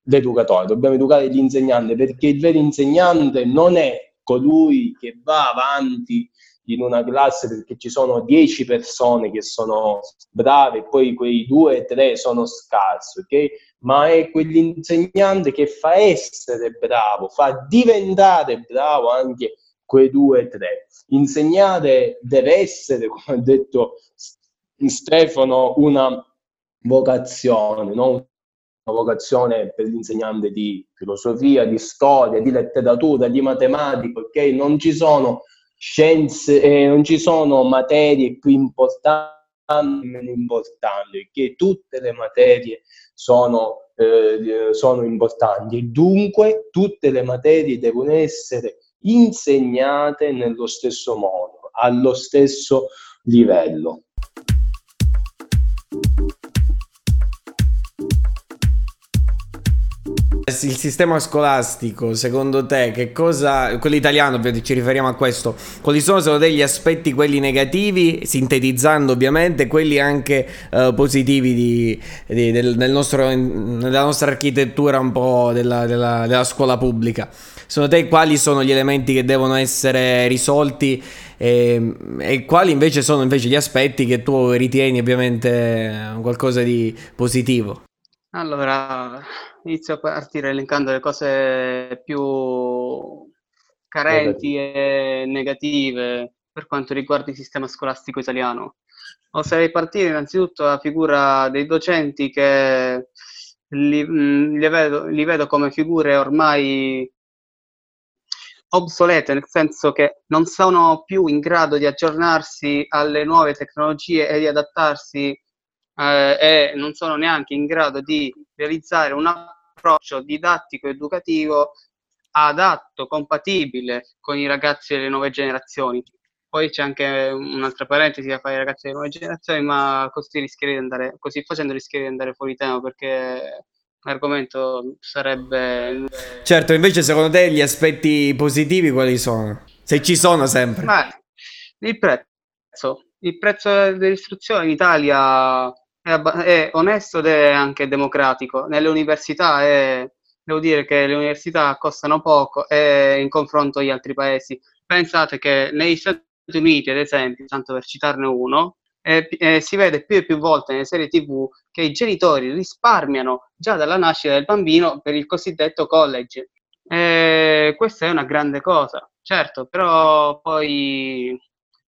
l'educatore, dobbiamo educare l'insegnante perché il vero insegnante non è colui che va avanti in una classe perché ci sono 10 persone che sono brave e poi quei due o tre sono scarsi, ok? Ma è quell'insegnante che fa essere bravo, fa diventare bravo anche quei due o tre. Insegnare deve essere, come ha detto Stefano, una vocazione, no? una vocazione per l'insegnante di filosofia, di storia, di letteratura, di matematica, ok? Non ci sono scienze, eh, non ci sono materie più importanti meno importanti, che tutte le materie sono, eh, sono importanti. Dunque tutte le materie devono essere insegnate nello stesso modo, allo stesso livello. Il sistema scolastico, secondo te, che cosa, quello italiano ci riferiamo a questo, quali sono secondo te gli aspetti, quelli negativi, sintetizzando ovviamente, quelli anche uh, positivi di, di, del, del nostro, della nostra architettura un po' della, della, della scuola pubblica? Secondo te quali sono gli elementi che devono essere risolti e, ehm, e, quali invece sono invece gli aspetti che tu ritieni ovviamente qualcosa di positivo? Allora, inizio a partire elencando le cose più carenti e negative per quanto riguarda il sistema scolastico italiano. Oserei partire innanzitutto dalla figura dei docenti che li, li, vedo, li vedo come figure ormai obsolete, nel senso che non sono più in grado di aggiornarsi alle nuove tecnologie e di adattarsi eh, e non sono neanche in grado di realizzare un approccio didattico educativo adatto, compatibile con i ragazzi delle nuove generazioni. Poi c'è anche un'altra parentesi da fare ai ragazzi delle nuove generazioni, ma così, di andare, così facendo rischieri di andare fuori tema perché l'argomento sarebbe... Certo, invece secondo te gli aspetti positivi quali sono? Se ci sono sempre. Beh, il prezzo. Il prezzo dell'istruzione in Italia è, è, onesto ed è anche democratico. Nelle università è, devo dire che le università costano poco e in confronto agli altri paesi. Pensate che negli Stati Uniti, ad esempio, tanto per citarne uno, eh, eh, si vede più e più volte nelle serie tv che i genitori risparmiano già dalla nascita del bambino per il cosiddetto college. Eh, questa è una grande cosa, certo, però poi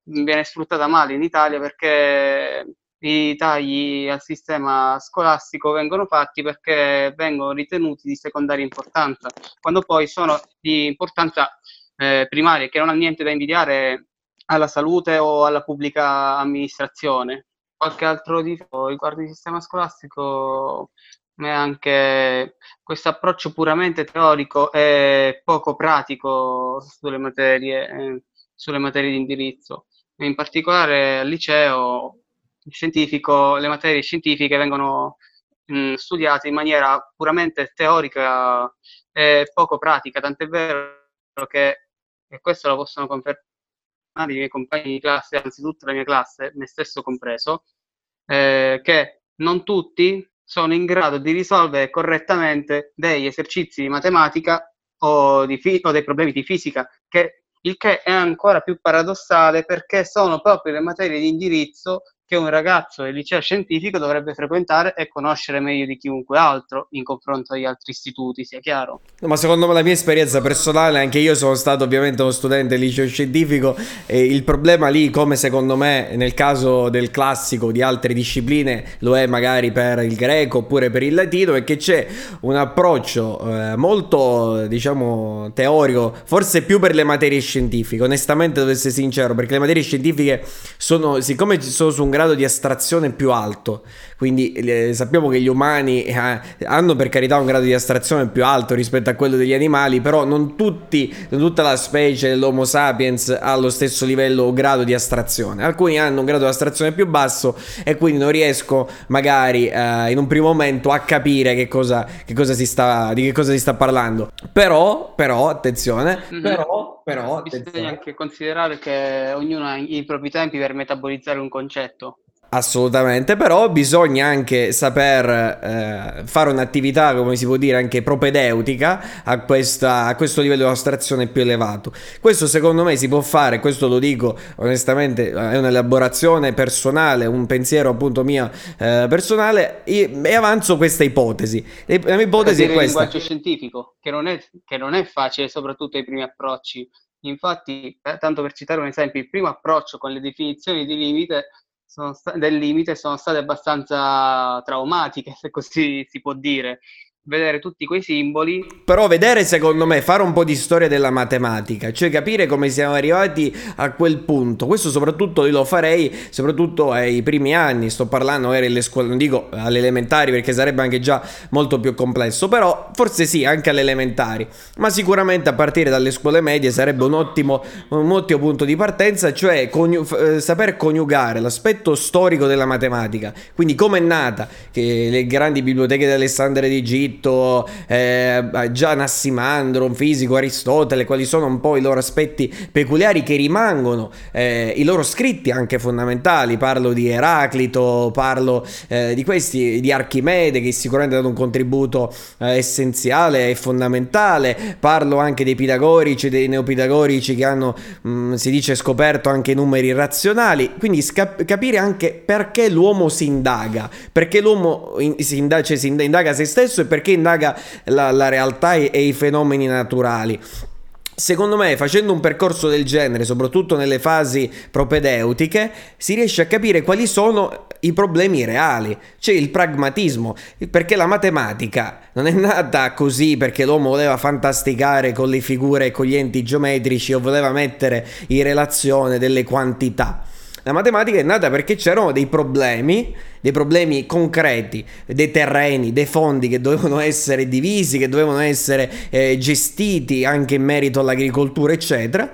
viene sfruttata male in Italia perché i tagli al sistema scolastico vengono fatti perché vengono ritenuti di secondaria importanza, quando poi sono di importanza eh, primaria, che non ha niente da invidiare alla salute o alla pubblica amministrazione. Qualche altro difetto riguardo il sistema scolastico è anche questo approccio puramente teorico e poco pratico sulle materie, eh, sulle materie di indirizzo. In particolare al liceo scientifico, le materie scientifiche vengono mh, studiate in maniera puramente teorica e poco pratica, tant'è vero che, e questo lo possono confermare i miei compagni di classe, anzi tutta la mia classe, me stesso compreso, eh, che non tutti sono in grado di risolvere correttamente degli esercizi di matematica o, di fi- o dei problemi di fisica, che, il che è ancora più paradossale perché sono proprio le materie di indirizzo che un ragazzo del liceo scientifico dovrebbe frequentare e conoscere meglio di chiunque altro in confronto agli altri istituti, sia chiaro. No, ma secondo me la mia esperienza personale, anche io sono stato ovviamente uno studente liceo scientifico e il problema lì, come secondo me nel caso del classico di altre discipline, lo è magari per il greco oppure per il latino, è che c'è un approccio eh, molto, diciamo, teorico, forse più per le materie scientifiche, onestamente devo essere sincero, perché le materie scientifiche sono, siccome sono su un grado di astrazione più alto. Quindi eh, sappiamo che gli umani eh, hanno per carità un grado di astrazione più alto rispetto a quello degli animali, però non, tutti, non tutta la specie dell'Homo sapiens ha lo stesso livello o grado di astrazione. Alcuni hanno un grado di astrazione più basso e quindi non riesco magari eh, in un primo momento a capire che cosa, che cosa si sta, di che cosa si sta parlando. Però, però, attenzione, mm-hmm. però, però, attenzione. bisogna anche considerare che ognuno ha i propri tempi per metabolizzare un concetto. Assolutamente, però bisogna anche saper eh, fare un'attività, come si può dire, anche propedeutica a, questa, a, questo livello di astrazione più elevato. Questo secondo me si può fare, questo lo dico onestamente, è un'elaborazione personale, un pensiero appunto mio eh, personale e, e, avanzo questa ipotesi. La mia ipotesi è questa. Il linguaggio scientifico, che non, è, che non è facile, soprattutto ai primi approcci. Infatti, eh, tanto per citare un esempio, il primo approccio con le definizioni di limite sta- del limite sono state abbastanza traumatiche, se così si può dire vedere tutti quei simboli. Però vedere secondo me, fare un po' di storia della matematica, cioè capire come siamo arrivati a quel punto. Questo soprattutto lo farei, soprattutto ai primi anni, sto parlando magari alle scuole, non dico alle elementari perché sarebbe anche già molto più complesso, però forse sì, anche alle elementari, ma sicuramente a partire dalle scuole medie sarebbe un ottimo, un ottimo punto di partenza, cioè coniu- eh, saper coniugare l'aspetto storico della matematica, quindi come è nata, che le grandi biblioteche di Alessandria d'Egitto, Eraclito, eh, già Nassimandro, un fisico, Aristotele, quali sono un po' i loro aspetti peculiari che rimangono, eh, i loro scritti anche fondamentali, parlo di Eraclito, parlo eh, di questi, di Archimede che sicuramente ha dato un contributo eh, essenziale e fondamentale, parlo anche dei pitagorici, dei neopitagorici che hanno, mh, mm, si dice, scoperto anche numeri razionali, quindi sca- capire anche perché l'uomo si indaga, perché l'uomo in- si, indaga, cioè, si indaga se stesso e perché indaga la, la realtà e, e i fenomeni naturali. Secondo me, facendo un percorso del genere, soprattutto nelle fasi propedeutiche, si riesce a capire quali sono i problemi reali, c'è il pragmatismo, perché la matematica non è nata così perché l'uomo voleva fantasticare con le figure e con gli enti geometrici o voleva mettere in relazione delle quantità. La matematica è nata perché c'erano dei problemi, dei problemi concreti, dei terreni, dei fondi che dovevano essere divisi, che dovevano essere eh, gestiti anche in merito all'agricoltura, eccetera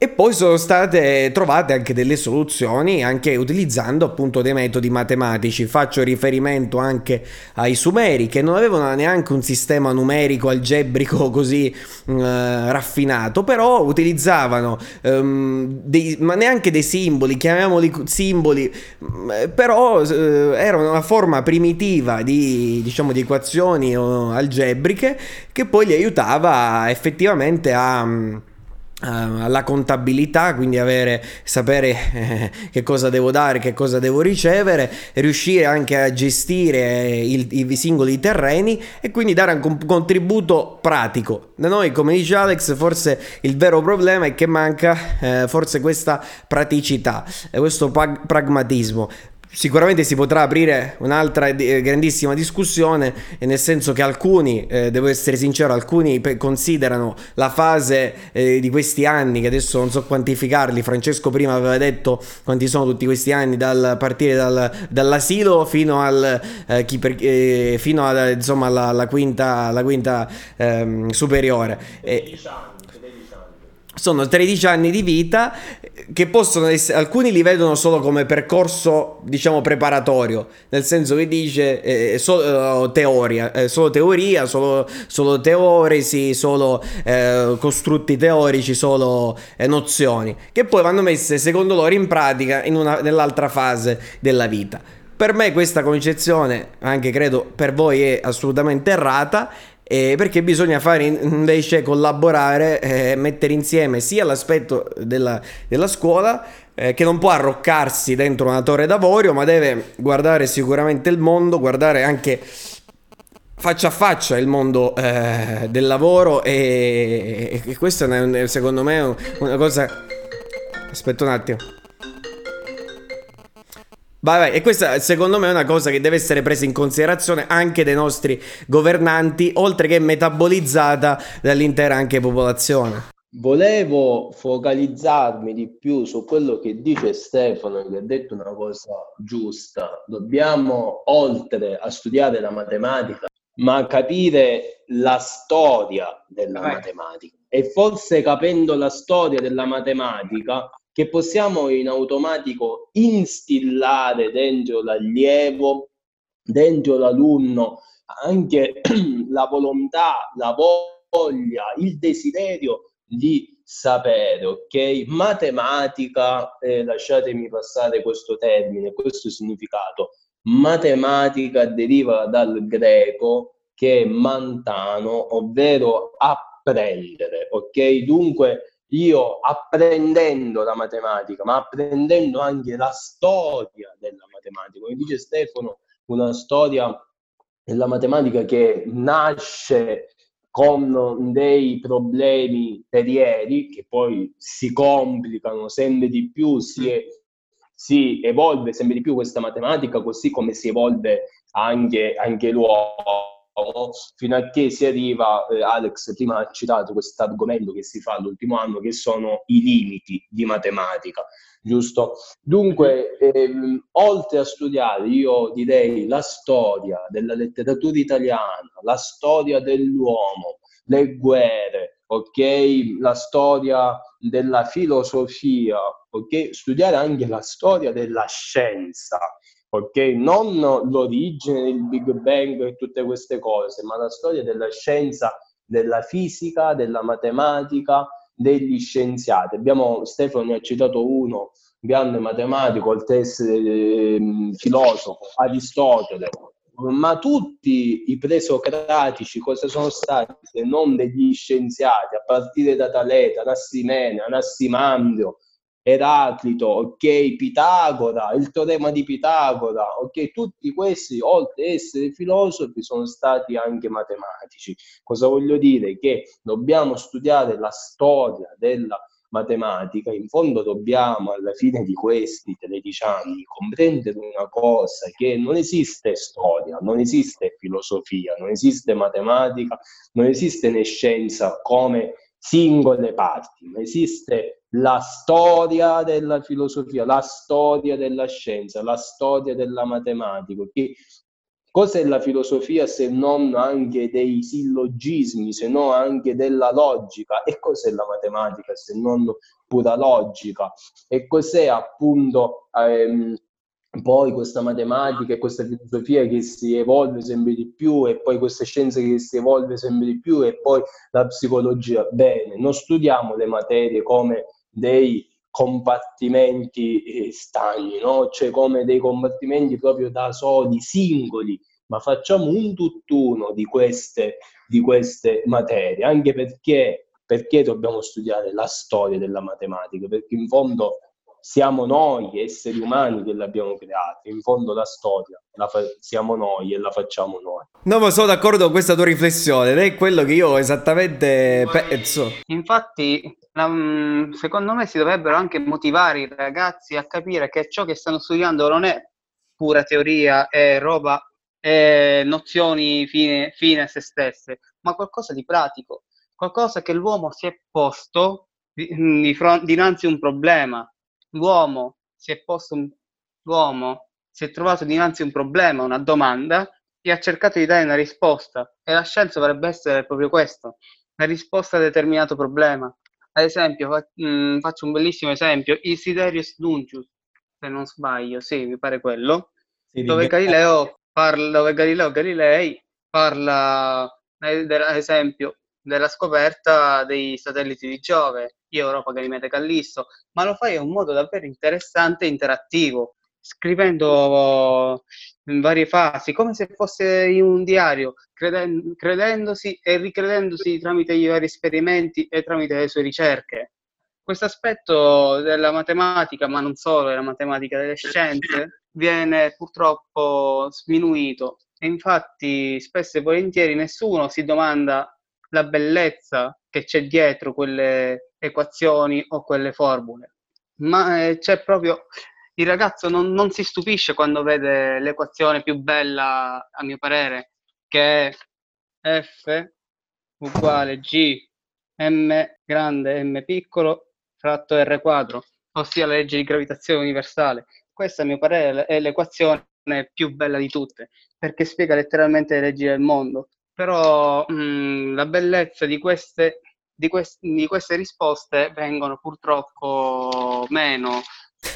e poi sono state trovate anche delle soluzioni, anche utilizzando appunto dei metodi matematici. Faccio riferimento anche ai Sumeri, che non avevano neanche un sistema numerico algebrico così eh, raffinato, però utilizzavano um, dei, ma neanche dei simboli, chiamiamoli simboli, mm, però eh, erano una forma primitiva di, diciamo, di equazioni algebriche che poi li aiutava effettivamente a Uh, la contabilità, quindi avere, sapere eh, che cosa devo dare, che cosa devo ricevere, riuscire anche a gestire il, i singoli terreni e quindi dare anche un contributo pratico. Da noi, come dice Alex, forse il vero problema è che manca eh, forse questa praticità, questo pragmatismo. Sicuramente si potrà aprire un'altra eh, grandissima discussione, nel senso che alcuni, eh, devo essere sincero, alcuni considerano la fase eh, di questi anni, che adesso non so quantificarli, Francesco prima aveva detto quanti sono tutti questi anni, dal partire dal, dall'asilo fino, al, eh, per, eh, fino alla, insomma, alla, alla quinta, alla quinta ehm, superiore. 13 anni sono 13 anni di vita che possono essere, alcuni li vedono solo come percorso, diciamo, preparatorio, nel senso che dice eh, solo eh, teoria, eh, solo teoria, solo, solo teoresi, solo eh, costrutti teorici, solo eh, nozioni, che poi vanno messe secondo loro in pratica in una, nell'altra fase della vita. Per me questa concezione, anche credo per voi, è assolutamente errata eh, perché bisogna fare invece collaborare, eh, mettere insieme sia l'aspetto della, della scuola eh, che non può arroccarsi dentro una torre d'avorio, ma deve guardare sicuramente il mondo, guardare anche faccia a faccia il mondo eh, del lavoro e, e, questo è secondo me una cosa... Aspetta un attimo. Vai, vai. E questa secondo me è una cosa che deve essere presa in considerazione anche dai nostri governanti, oltre che metabolizzata dall'intera anche popolazione. Volevo focalizzarmi di più su quello che dice Stefano, che ha detto una cosa giusta. Dobbiamo, oltre a studiare la matematica, ma capire la storia della vai. matematica. E forse capendo la storia della matematica che possiamo in automatico instillare dentro l'allievo, dentro l'alunno, anche la volontà, la voglia, il desiderio di sapere, ok? Matematica, eh, lasciatemi passare questo termine, questo significato. Matematica deriva dal greco che è mantano, ovvero apprendere, ok? Dunque io apprendendo la matematica, ma apprendendo anche la storia della matematica, come dice Stefano, una storia della matematica che nasce con dei problemi terrieri che poi si complicano sempre di più, si, si evolve sempre di più questa matematica, così come si evolve anche, anche l'uomo fino a che si arriva, eh, Alex prima ha citato questo argomento che si fa l'ultimo anno, che sono i limiti di matematica, giusto? Dunque, ehm, oltre a studiare, io direi la storia della letteratura italiana, la storia dell'uomo, le guerre, ok? La storia della filosofia, ok? Studiare anche la storia della scienza, ok? Non l'origine del Big Bang e tutte queste cose, ma la storia della scienza, della fisica, della matematica, degli scienziati. Abbiamo, Stefano ne ha citato uno, grande matematico, ad essere eh, filosofo, Aristotele, ma tutti i presocratici cosa sono stati se non degli scienziati, a partire da Taleta, Anassimene, Anassimandrio, Eraclito, ok, Pitagora, il teorema di Pitagora, ok, tutti questi, oltre ad essere filosofi, sono stati anche matematici. Cosa voglio dire? Che dobbiamo studiare la storia della matematica, in fondo dobbiamo alla fine di questi 13 anni comprendere una cosa, che non esiste storia, non esiste filosofia, non esiste matematica, non esiste né scienza come singole parti, ma esiste la storia della filosofia, la storia della scienza, la storia della matematica, che Cos'è la filosofia se non anche dei sillogismi, se non anche della logica? E cos'è la matematica se non pura logica? E cos'è appunto ehm, poi questa matematica e questa filosofia che si evolve sempre di più e poi queste scienze che si evolve sempre di più e poi la psicologia? Bene, non studiamo le materie come dei compartimenti eh, stagni, no? cioè come dei compartimenti proprio da soli, singoli, ma facciamo un tutt'uno di queste, di queste materie, anche perché, perché dobbiamo studiare la storia della matematica, perché in fondo siamo noi, esseri umani, che l'abbiamo creata. In fondo la storia la fa- siamo noi e la facciamo noi. No, ma sono d'accordo con questa tua riflessione ed è quello che io esattamente penso. Infatti, la, secondo me si dovrebbero anche motivare i ragazzi a capire che ciò che stanno studiando non è pura teoria e roba e nozioni fine, fine a se stesse, ma qualcosa di pratico, qualcosa che l'uomo si è posto di, di front, dinanzi a un problema l'uomo si è posto un, l'uomo si è trovato dinanzi a un problema, una domanda, e ha cercato di dare una risposta. E la scienza dovrebbe essere proprio questo, la risposta a determinato problema. Ad esempio, fa, mh, mm, faccio un bellissimo esempio, il Siderius Nuncius, se non sbaglio, sì, mi pare quello, sì, dove, Galileo parla, dove Galileo Galilei parla, ad esempio, della scoperta dei satelliti di Giove, Europa Ganimede Callisto, ma lo fai in un modo davvero interessante e interattivo, scrivendo in varie fasi, come se fosse in un diario, creden- credendosi e ricredendosi tramite i vari esperimenti e tramite le sue ricerche. Questo aspetto della matematica, ma non solo della matematica delle scienze, viene purtroppo sminuito e infatti spesso e volentieri nessuno si domanda la bellezza che c'è dietro quelle equazioni o quelle formule, ma eh, c'è proprio il ragazzo non, non, si stupisce quando vede l'equazione più bella, a mio parere, che è F uguale G m grande m piccolo fratto r quadro, ossia la legge di gravitazione universale. Questa, a mio parere, è l'equazione più bella di tutte, perché spiega letteralmente le leggi del mondo però mh, mm, la bellezza di queste, di, quest- di queste risposte vengono purtroppo meno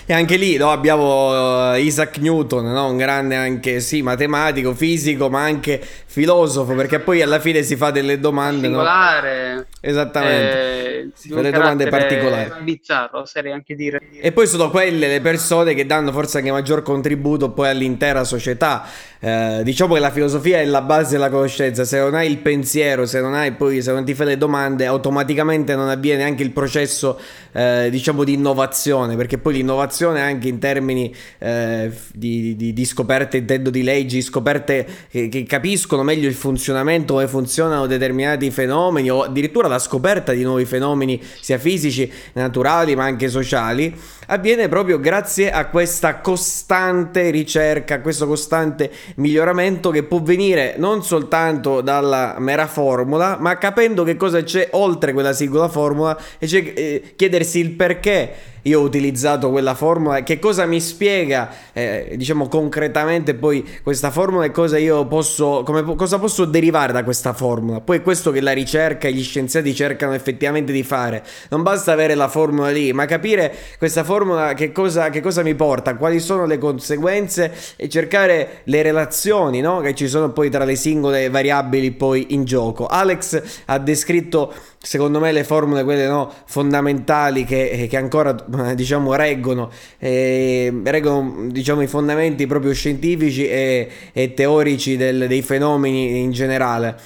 e anche lì no, abbiamo uh, Isaac Newton, no? un grande anche sì, matematico, fisico, ma anche filosofo, perché poi alla fine si fa delle domande. Singolare. No? Esattamente. Eh, si delle domande particolari. Bizzarro, oserei anche dire. E poi sono quelle le persone che danno forse anche maggior contributo poi all'intera società. Eh, diciamo che la filosofia è la base della conoscenza. Se non hai il pensiero, se non hai poi, se non ti fai le domande, automaticamente non avviene anche il processo, eh, diciamo, di innovazione, perché poi l'innovazione anche in termini eh, di, di, di, scoperte, intendo di leggi, scoperte che, che capiscono meglio il funzionamento, come funzionano determinati fenomeni o addirittura la scoperta di nuovi fenomeni sia fisici, naturali ma anche sociali, avviene proprio grazie a questa costante ricerca, a questo costante miglioramento che può venire non soltanto dalla mera formula, ma capendo che cosa c'è oltre quella singola formula e cioè, eh, chiedersi il perché io ho utilizzato quella formula, che cosa mi spiega, eh, diciamo concretamente poi questa formula e cosa io posso, come, cosa posso derivare da questa formula. Poi è questo che la ricerca e gli scienziati cercano effettivamente di fare. Non basta avere la formula lì, ma capire questa formula che cosa, che cosa, mi porta, quali sono le conseguenze e cercare le relazioni no? che ci sono poi tra le singole variabili poi in gioco. Alex ha descritto secondo me le formule quelle no, fondamentali che, eh, che, ancora diciamo reggono, eh, reggono diciamo, i fondamenti proprio scientifici e, e teorici del, dei fenomeni in generale.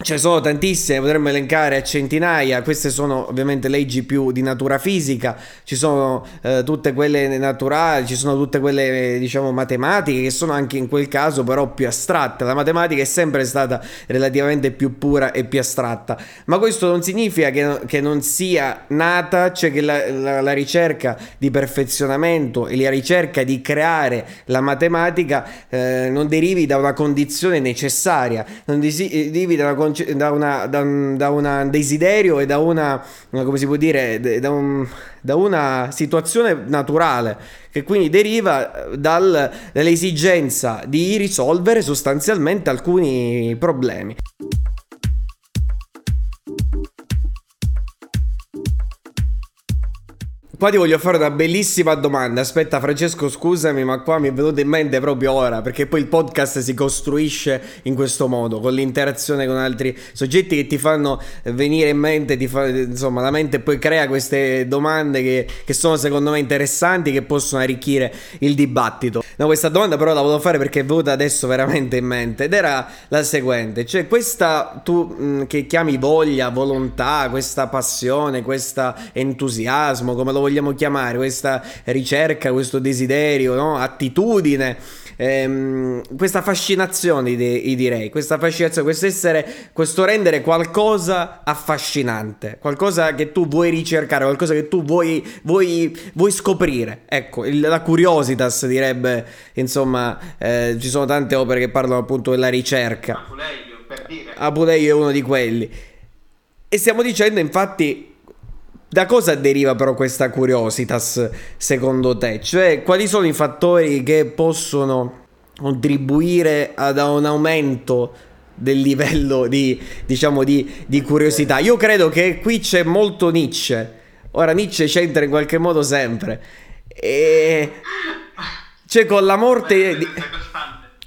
Ce ne sono tantissime, potremmo elencare a centinaia, queste sono ovviamente leggi più di natura fisica, ci sono eh, tutte quelle naturali, ci sono tutte quelle diciamo matematiche che sono anche in quel caso però più astratte, la matematica è sempre stata relativamente più pura e più astratta, ma questo non significa che, che non sia nata, cioè che la, la, la, ricerca di perfezionamento e la ricerca di creare la matematica eh, non derivi da una condizione necessaria, non derivi da una condizione da, una, da, un, da una desiderio e da una, come si può dire, da, un, da una situazione naturale che quindi deriva dal, dall'esigenza di risolvere sostanzialmente alcuni problemi. Qua ti voglio fare una bellissima domanda. Aspetta, Francesco, scusami, ma qua mi è venuto in mente proprio ora. Perché poi il podcast si costruisce in questo modo, con l'interazione con altri soggetti che ti fanno venire in mente, fa, insomma, la mente poi crea queste domande che, che sono secondo me interessanti, che possono arricchire il dibattito. No, questa domanda però la volevo fare perché è venuta adesso veramente in mente. Ed era la seguente: cioè, questa tu mh, che chiami voglia, volontà, questa passione, questo entusiasmo, come lo vuoi vogliamo chiamare, questa ricerca, questo desiderio, no? attitudine, ehm, questa fascinazione, direi, questa fascinazione, questo essere, questo rendere qualcosa affascinante, qualcosa che tu vuoi ricercare, qualcosa che tu vuoi, vuoi, vuoi scoprire. Ecco, il, la curiositas direbbe, insomma, eh, ci sono tante opere che parlano appunto della ricerca. Apuleio, per dire. Apuleio è uno di quelli. E stiamo dicendo infatti da cosa deriva però questa curiositas secondo te? Cioè, quali sono i fattori che possono contribuire ad un aumento del livello di, diciamo, di, di curiosità? Io credo che qui c'è molto Nietzsche. Ora Nietzsche c'entra in qualche modo sempre. E... Cioè, con la morte... Di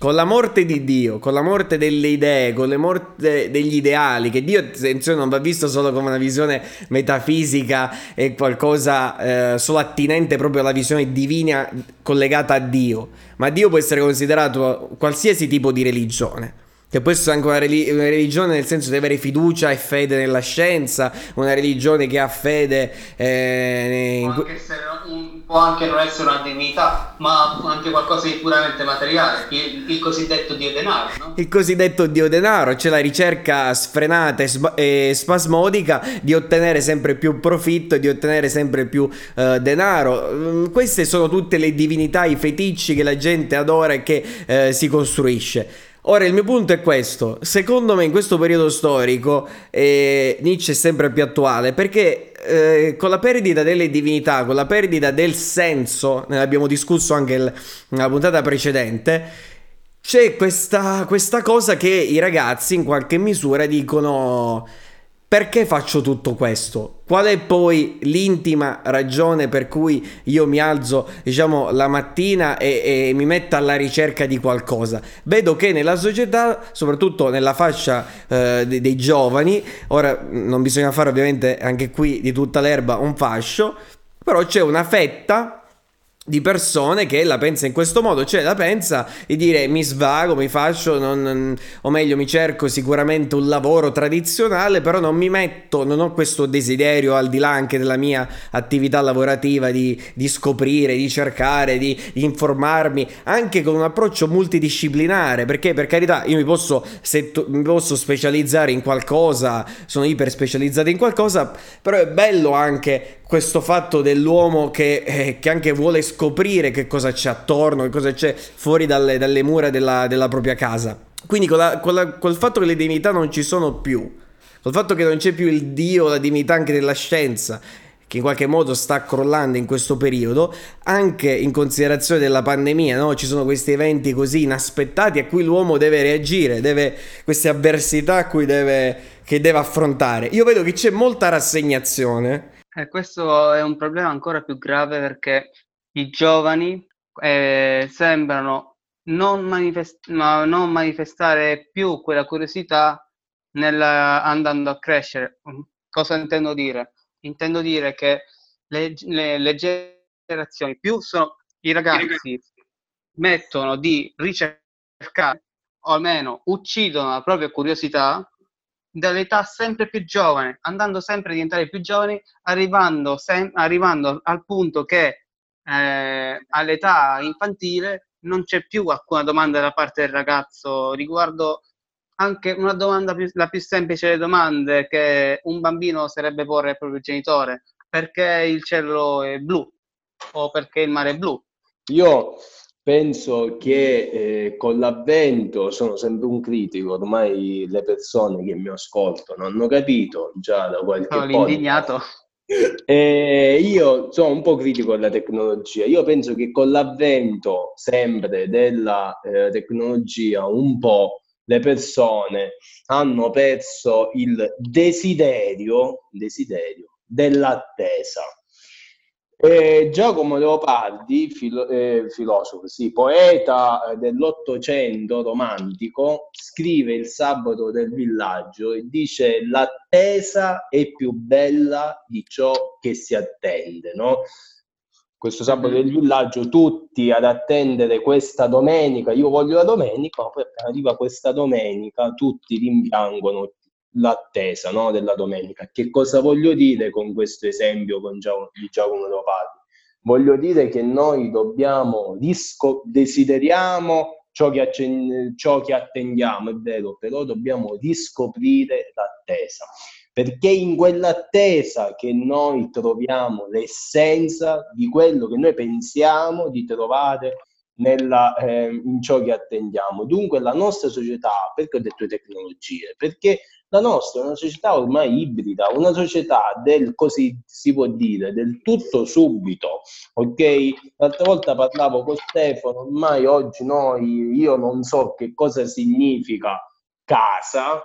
con la morte di Dio, con la morte delle idee, con la morte degli ideali, che Dio, attenzione, non va visto solo come una visione metafisica e qualcosa eh, solo attinente proprio alla visione divina collegata a Dio, ma Dio può essere considerato qualsiasi tipo di religione. Che può essere anche una, relig- una, religione nel senso di avere fiducia e fede nella scienza, una religione che ha fede eh, in... può, anche un, può, anche non essere una divinità, ma anche qualcosa di puramente materiale, il, il cosiddetto dio denaro. No? Il cosiddetto dio denaro, c'è la ricerca sfrenata e, sp- e, spasmodica di ottenere sempre più profitto di ottenere sempre più eh, denaro. Mm, queste sono tutte le divinità, i feticci che la gente adora e che eh, si costruisce. Ora il mio punto è questo, secondo me in questo periodo storico eh, Nietzsche è sempre più attuale perché eh, con la perdita delle divinità, con la perdita del senso, ne abbiamo discusso anche nella puntata precedente, c'è questa, questa cosa che i ragazzi in qualche misura dicono perché faccio tutto questo? Qual è poi l'intima ragione per cui io mi alzo, diciamo, la mattina e, e, mi metto alla ricerca di qualcosa? Vedo che nella società, soprattutto nella fascia eh, dei, dei giovani, ora non bisogna fare ovviamente anche qui di tutta l'erba un fascio, però c'è una fetta di persone che la pensa in questo modo, cioè la pensa di dire mi svago, mi faccio, non, o meglio mi cerco sicuramente un lavoro tradizionale, però non mi metto, non ho questo desiderio al di là anche della mia attività lavorativa di, di scoprire, di cercare, di, di, informarmi, anche con un approccio multidisciplinare, perché per carità io mi posso, setto, mi posso specializzare in qualcosa, sono iper specializzato in qualcosa, però è bello anche questo fatto dell'uomo che, eh, che, anche vuole scoprire che cosa c'è attorno, che cosa c'è fuori dalle, dalle mura della, della, propria casa. Quindi con, la, con, la, col fatto che le divinità non ci sono più, col fatto che non c'è più il Dio, la divinità anche della scienza, che in qualche modo sta crollando in questo periodo, anche in considerazione della pandemia, no? ci sono questi eventi così inaspettati a cui l'uomo deve reagire, deve, queste avversità deve, che deve affrontare. Io vedo che c'è molta rassegnazione E questo è un problema ancora più grave perché i giovani eh, sembrano non, manifest- non, manifestare più quella curiosità nel, andando a crescere. Cosa intendo dire? Intendo dire che le, le, le generazioni più sono i ragazzi mettono di ricercare o almeno uccidono la propria curiosità dall'età sempre più giovane, andando sempre a diventare più giovani, arrivando, sem- arrivando al punto che eh, all'età infantile non c'è più alcuna domanda da parte del ragazzo riguardo anche una domanda più, la più semplice delle domande che un bambino sarebbe porre al proprio genitore perché il cielo è blu o perché il mare è blu. Io penso che eh, con l'avvento, sono sempre un critico, ormai le persone che mi ascoltano hanno capito già da qualche no, l'indignato. Eh, io sono un po' critico della tecnologia. Io penso che con l'avvento sempre della eh, tecnologia, un po' le persone hanno perso il desiderio, desiderio dell'attesa eh, Giacomo Leopardi, filo, eh, filosofo, sì, poeta eh, dell'Ottocento romantico, scrive Il sabato del villaggio e dice l'attesa è più bella di ciò che si attende, no? Questo sabato del villaggio, tutti ad attendere questa domenica, io voglio la domenica, ma poi arriva questa domenica, tutti rimpiangono l'attesa no, della domenica. Che cosa voglio dire con questo esempio con Giacomo, di Giacomo Leopardi? Voglio dire che noi dobbiamo, disco, desideriamo ciò che, accen- ciò che attendiamo, è vero, però dobbiamo riscoprire l'attesa, perché in quell'attesa che noi troviamo l'essenza di quello che noi pensiamo di trovare nella, eh, in ciò che attendiamo. Dunque la nostra società, perché ho detto tecnologie? Perché la nostra è una società ormai ibrida, una società del così si può dire, del tutto subito. Ok? L'altra volta parlavo con Stefano, ormai oggi noi, io non so che cosa significa casa,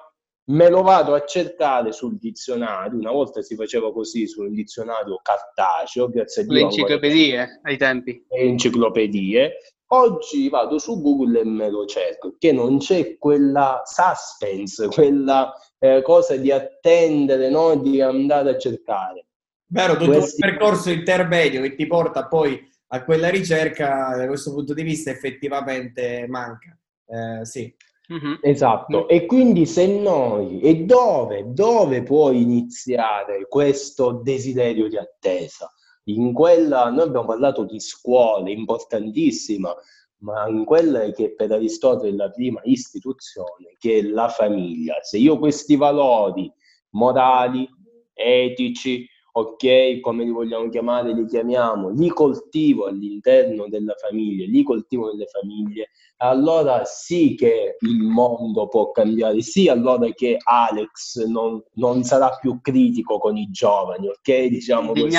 me lo vado a cercare sul dizionario. Una volta si faceva così sul dizionario cartaceo, grazie a Dio. Le enciclopedie ai tempi. Le enciclopedie. Oggi vado su Google e me lo cerco, che non c'è quella suspense, quella eh, cosa di attendere, no? di andare a cercare. Vero, tutto Questi... un percorso intermedio che ti porta poi a quella ricerca, da questo punto di vista effettivamente manca. Eh, sì. Mm-hmm. Esatto, mm-hmm. e quindi se noi, e dove, dove può iniziare questo desiderio di attesa? In quella, noi abbiamo parlato di scuole, importantissima, ma in quella che per Aristotele è la prima istituzione, che è la famiglia. Se io questi valori morali, etici, ok, come li vogliamo chiamare, li chiamiamo, li coltivo all'interno della famiglia, li coltivo nelle famiglie, allora sì che il mondo può cambiare, sì allora che Alex non, non sarà più critico con i giovani, ok? Diciamo così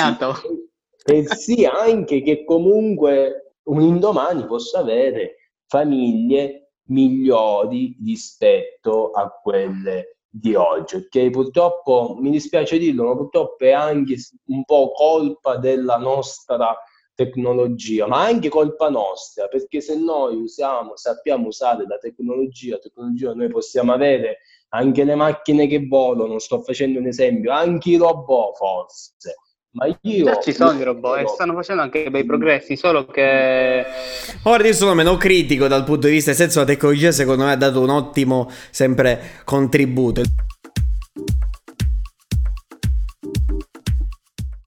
sì anche che comunque un indomani possa avere famiglie migliori rispetto a quelle di oggi, che purtroppo mi dispiace dirlo, ma purtroppo è anche un po' colpa della nostra tecnologia, ma anche colpa nostra, perché se noi usiamo, sappiamo usare la tecnologia, la tecnologia noi possiamo avere anche le macchine che volano, sto facendo un esempio, anche i robot forse, ma io... Già ci sono i robot e stanno facendo anche bei progressi, solo che... Ora io sono meno critico dal punto di vista, nel senso la tecnologia secondo me ha dato un ottimo sempre contributo.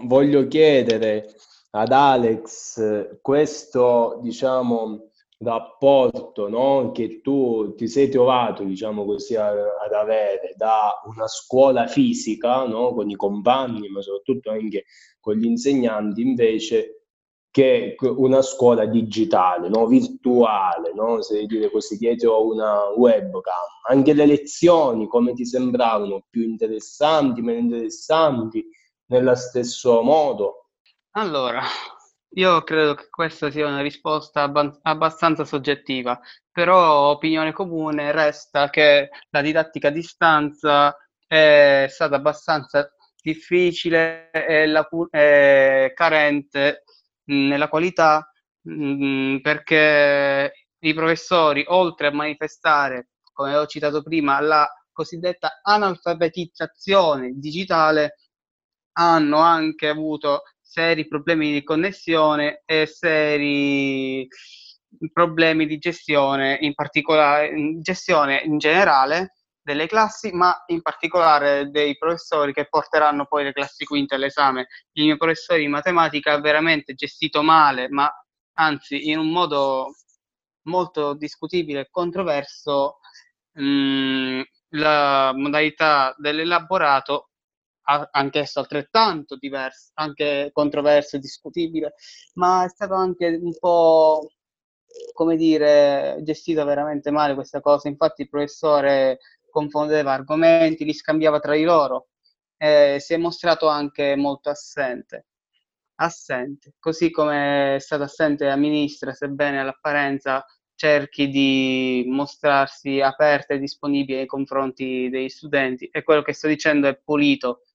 Voglio chiedere ad Alex questo, diciamo, rapporto no? che tu ti sei trovato, diciamo così, ad avere da una scuola fisica no? con i compagni, ma soprattutto anche con gli insegnanti, invece che una scuola digitale, no? virtuale, no? se dire così, dietro una webcam. Anche le lezioni, come ti sembravano, più interessanti, meno interessanti, nello stesso modo? Allora, io credo che questa sia una risposta abbastanza soggettiva, però opinione comune resta che la didattica a distanza è stata abbastanza difficile e, la, e carente nella qualità mh, perché i professori, oltre a manifestare, come ho citato prima, la cosiddetta analfabetizzazione digitale, hanno anche avuto seri problemi di connessione e seri problemi di gestione, in particolare gestione in generale delle classi, ma in particolare dei professori che porteranno poi le classi quinte all'esame. Il mio professore di matematica ha veramente gestito male, ma anzi in un modo molto discutibile e controverso mh, mm, la modalità dell'elaborato anch'esso altrettanto diverso, anche controverso e discutibile, ma è stato anche un po', come dire, gestita veramente male questa cosa. Infatti il professore confondeva argomenti, li scambiava tra di loro, eh, si è mostrato anche molto assente. Assente, così come è stato assente la ministra, sebbene all'apparenza cerchi di mostrarsi aperta e disponibile nei confronti degli studenti e quello che sto dicendo è pulito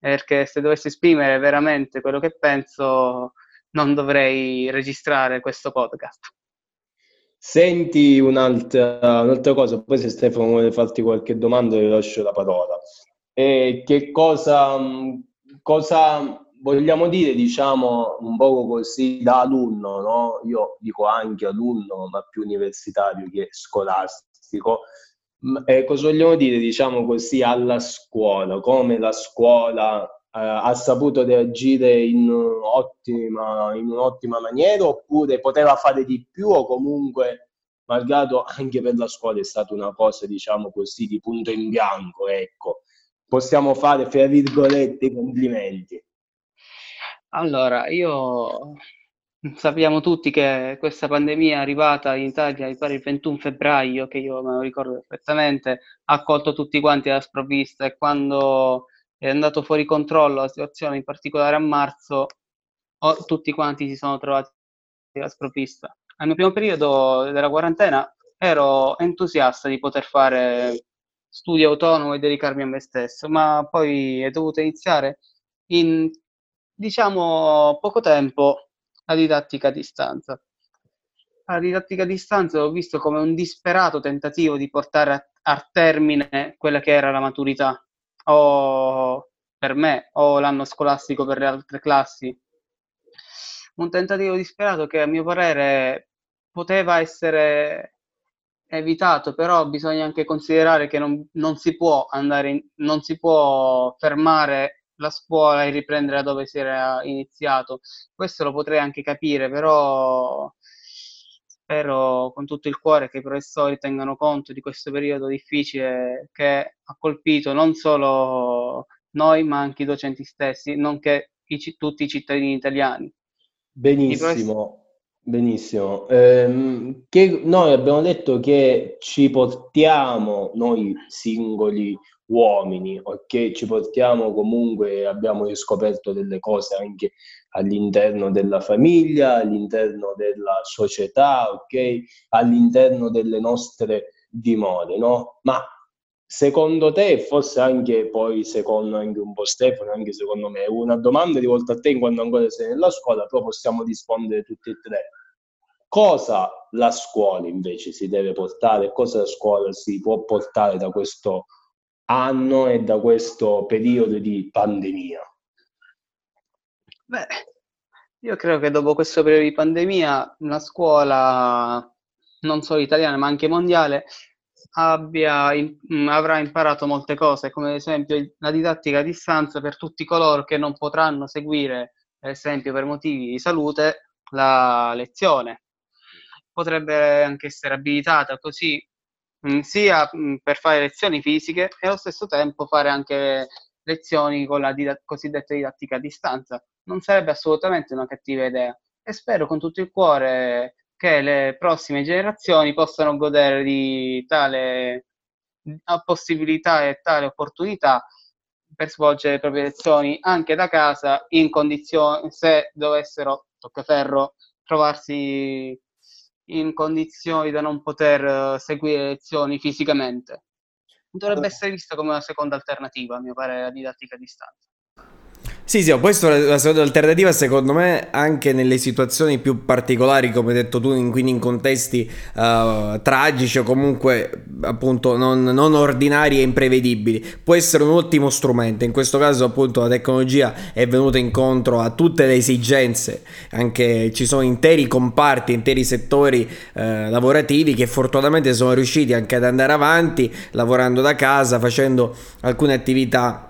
perché se dovessi esprimere veramente quello che penso non dovrei registrare questo podcast. Senti un'altra, un'altra cosa, poi se Stefano vuole farti qualche domanda le lascio la parola. E che cosa, cosa vogliamo dire, diciamo, un po' così da alunno, no? Io dico anche alunno, ma più universitario che scolastico, eh, cosa vogliamo dire, diciamo così, alla scuola, come la scuola eh, ha saputo reagire in, ottima, in un'ottima maniera oppure poteva fare di più o comunque malgrado anche per la scuola è stata una cosa, diciamo così, di punto in bianco, ecco. Possiamo fare, fra virgolette, complimenti. Allora, io Sappiamo tutti che questa pandemia è arrivata in Italia, mi pare il 21 febbraio, che io me lo ricordo perfettamente, ha colto tutti quanti alla sprovvista e quando è andato fuori controllo la situazione, in particolare a marzo, oh, tutti quanti si sono trovati alla sprovvista. Al mio primo periodo della quarantena ero entusiasta di poter fare studio autonomo e dedicarmi a me stesso, ma poi è dovuto iniziare in, diciamo, poco tempo la didattica a distanza. La didattica a distanza l'ho visto come un disperato tentativo di portare a, a termine quella che era la maturità, o per me, o l'anno scolastico per le altre classi. Un tentativo disperato che a mio parere poteva essere evitato, però bisogna anche considerare che non, non si può andare, in, non si può fermare la scuola e riprendere da dove si era iniziato. Questo lo potrei anche capire, però spero con tutto il cuore che i professori tengano conto di questo periodo difficile che ha colpito non solo noi, ma anche i docenti stessi, nonché i, tutti i cittadini italiani. Benissimo. Benissimo. Eh, che noi abbiamo detto che ci portiamo, noi singoli uomini, ok? Ci portiamo comunque, abbiamo riscoperto delle cose anche all'interno della famiglia, all'interno della società, ok? All'interno delle nostre dimore, no? Ma secondo te, forse anche poi secondo anche un po' Stefano, anche secondo me, una domanda rivolta a te in quanto ancora sei nella scuola, però possiamo rispondere tutti e tre. Cosa la scuola invece si deve portare, cosa la scuola si può portare da questo anno e da questo periodo di pandemia? Beh, io credo che dopo questo periodo di pandemia una scuola non solo italiana ma anche mondiale abbia, mm, avrà imparato molte cose, come ad esempio la didattica a distanza per tutti coloro che non potranno seguire, ad esempio per motivi di salute, la lezione. Potrebbe anche essere abilitata così mh, sia mh, per fare lezioni fisiche e allo stesso tempo fare anche lezioni con la dida- cosiddetta didattica a distanza. Non sarebbe assolutamente una cattiva idea e spero con tutto il cuore che le prossime generazioni possano godere di tale possibilità e tale opportunità per svolgere le proprie lezioni anche da casa in condizioni se dovessero toccaferro trovarsi in condizioni da non poter eh, seguire lezioni fisicamente. Dovrebbe essere vista come una seconda alternativa, a mio parere, la didattica a distanza. Sì, sì, è la seconda alternativa secondo me anche nelle situazioni più particolari, come hai detto tu, in, quindi in contesti uh, tragici o comunque appunto non, non, ordinari e imprevedibili. Può essere un ottimo strumento, in questo caso appunto la tecnologia è venuta incontro a tutte le esigenze, anche ci sono interi comparti, interi settori uh, lavorativi che fortunatamente sono riusciti anche ad andare avanti lavorando da casa, facendo alcune attività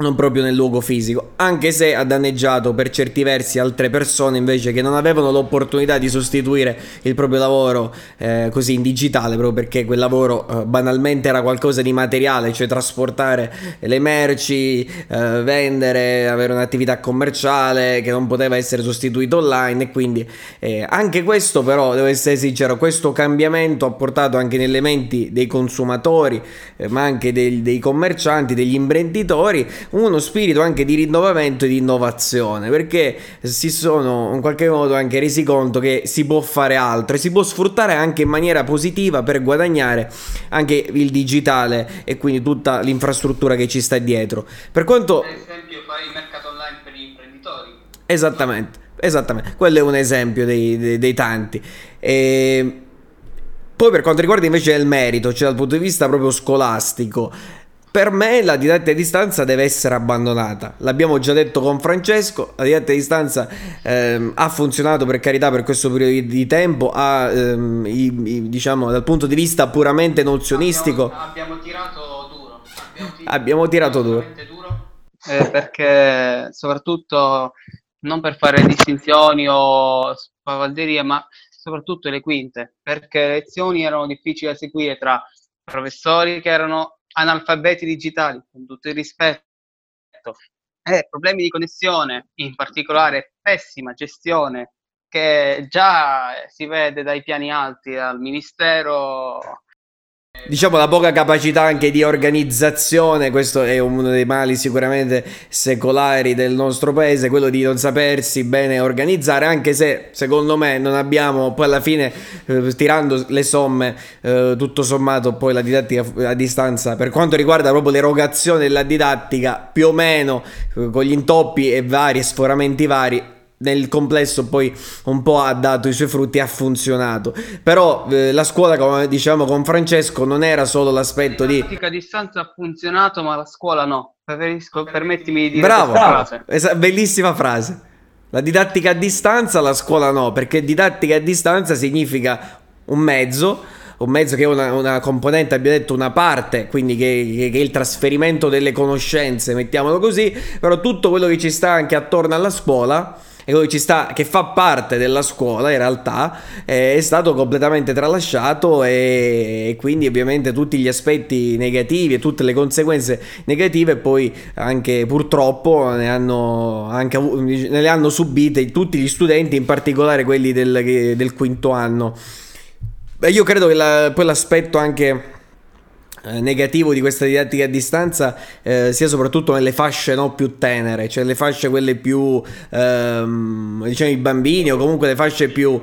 non proprio nel luogo fisico, anche se ha danneggiato per certi versi altre persone invece che non avevano l'opportunità di sostituire il proprio lavoro eh, così in digitale, proprio perché quel lavoro eh, banalmente era qualcosa di materiale, cioè trasportare le merci, eh, vendere, avere un'attività commerciale che non poteva essere sostituito online e quindi eh, anche questo però, devo essere sincero, questo cambiamento ha portato anche nelle menti dei consumatori, eh, ma anche dei, dei commercianti, degli imprenditori, uno spirito anche di rinnovamento e di innovazione, perché si sono in qualche modo anche resi conto che si può fare altro e si può sfruttare anche in maniera positiva per guadagnare anche il digitale e quindi tutta l'infrastruttura che ci sta dietro. Per quanto... Per esempio fare il mercato online per gli imprenditori. Esattamente, esattamente, quello è un esempio dei, dei, dei tanti. E... Poi per quanto riguarda invece il merito, cioè dal punto di vista proprio scolastico, per me la didattica a distanza deve essere abbandonata. L'abbiamo già detto con Francesco, la didattica a distanza ehm, ha funzionato per carità per questo periodo di tempo, ha, ehm, i, i, diciamo dal punto di vista puramente nozionistico... Abbiamo, abbiamo tirato duro. Abbiamo, tirato, abbiamo tirato duro. duro eh, perché soprattutto non per fare distinzioni o spavalderie, ma soprattutto le quinte, perché le lezioni erano difficili da seguire tra professori che erano analfabeti digitali, con tutto il rispetto, e problemi di connessione, in particolare pessima gestione, che già si vede dai piani alti al Ministero Diciamo la poca capacità anche di organizzazione, questo è uno dei mali sicuramente secolari del nostro paese, quello di non sapersi bene organizzare, anche se secondo me non abbiamo poi alla fine eh, tirando le somme eh, tutto sommato poi la didattica a distanza per quanto riguarda proprio l'erogazione della didattica più o meno eh, con gli intoppi e vari sforamenti vari nel complesso poi un po' ha dato i suoi frutti ha funzionato. Però eh, la scuola, come diciamo con Francesco, non era solo l'aspetto di... La a distanza ha funzionato, ma la scuola no. Preferisco, permettimi di dire Bravo, frase. Esa- bellissima frase. La didattica a distanza, la scuola no, perché didattica a distanza significa un mezzo un mezzo che è una, una, componente, abbiamo detto una parte, quindi che, che, che, è il trasferimento delle conoscenze, mettiamolo così, però tutto quello che ci sta anche attorno alla scuola sta, che fa parte della scuola in realtà eh, è stato completamente tralasciato e, e, quindi ovviamente tutti gli aspetti negativi e tutte le conseguenze negative poi anche purtroppo ne hanno, anche, ne hanno subite tutti gli studenti, in particolare quelli del, del quinto anno. Io credo che la, poi l'aspetto anche negativo di questa didattica a distanza eh, sia soprattutto nelle fasce no, più tenere, cioè le fasce quelle più ehm, diciamo i bambini o comunque le fasce più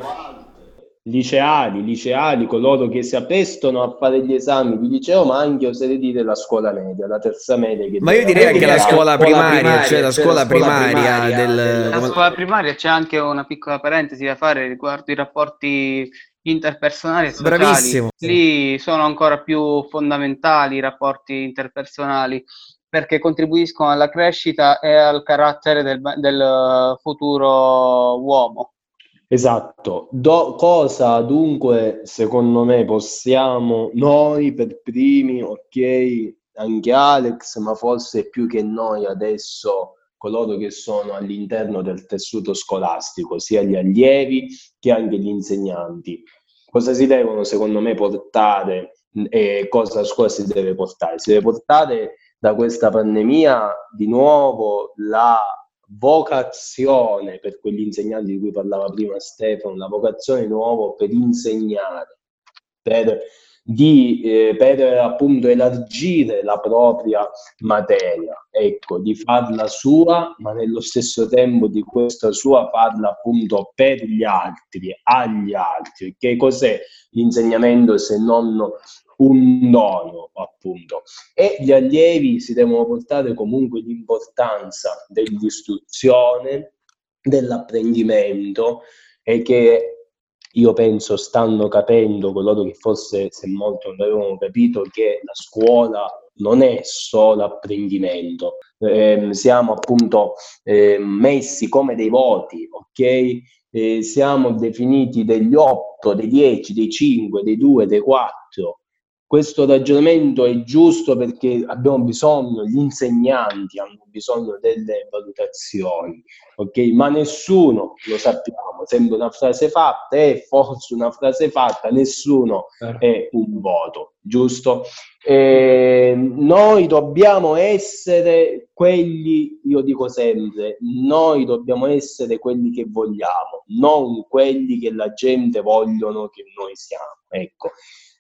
liceali, liceali, coloro che si apprestano a fare gli esami di liceo, ma anche oserei dire la scuola media, la terza media. ma io direi anche la scuola primaria, primaria cioè la scuola, primaria, primaria del... La scuola primaria c'è anche una piccola parentesi da fare riguardo i rapporti interpersonali e sociali. Bravissimo. Lì sono ancora più fondamentali i rapporti interpersonali perché contribuiscono alla crescita e al carattere del, del futuro uomo. Esatto. Do, cosa dunque secondo me possiamo noi per primi, ok, anche Alex, ma forse più che noi adesso coloro che sono all'interno del tessuto scolastico, sia gli allievi che anche gli insegnanti cosa si devono secondo me portare e cosa la scuola si deve portare? Si deve portare da questa pandemia di nuovo la vocazione per quegli insegnanti di cui parlava prima Stefano, la vocazione di nuovo per insegnare, per di, eh, per appunto elargire la propria materia, ecco, di farla sua, ma nello stesso tempo di questa sua farla appunto per gli altri, agli altri. Che cos'è l'insegnamento se non un dono, appunto. E gli allievi si devono portare comunque l'importanza dell'istruzione, dell'apprendimento e che io penso stanno capendo coloro che forse se molto non avevano capito che la scuola non è solo apprendimento, eh, siamo appunto eh, messi come dei voti, ok? Eh, siamo definiti degli 8, dei 10, dei 5, dei 2, dei 4 questo ragionamento è giusto perché abbiamo bisogno, gli insegnanti hanno bisogno delle valutazioni, ok? Ma nessuno, lo sappiamo, sembra una frase fatta, è forse una frase fatta, nessuno certo. è un voto, giusto? E noi dobbiamo essere quelli, io dico sempre, noi dobbiamo essere quelli che vogliamo, non quelli che la gente vogliono che noi siamo, ecco.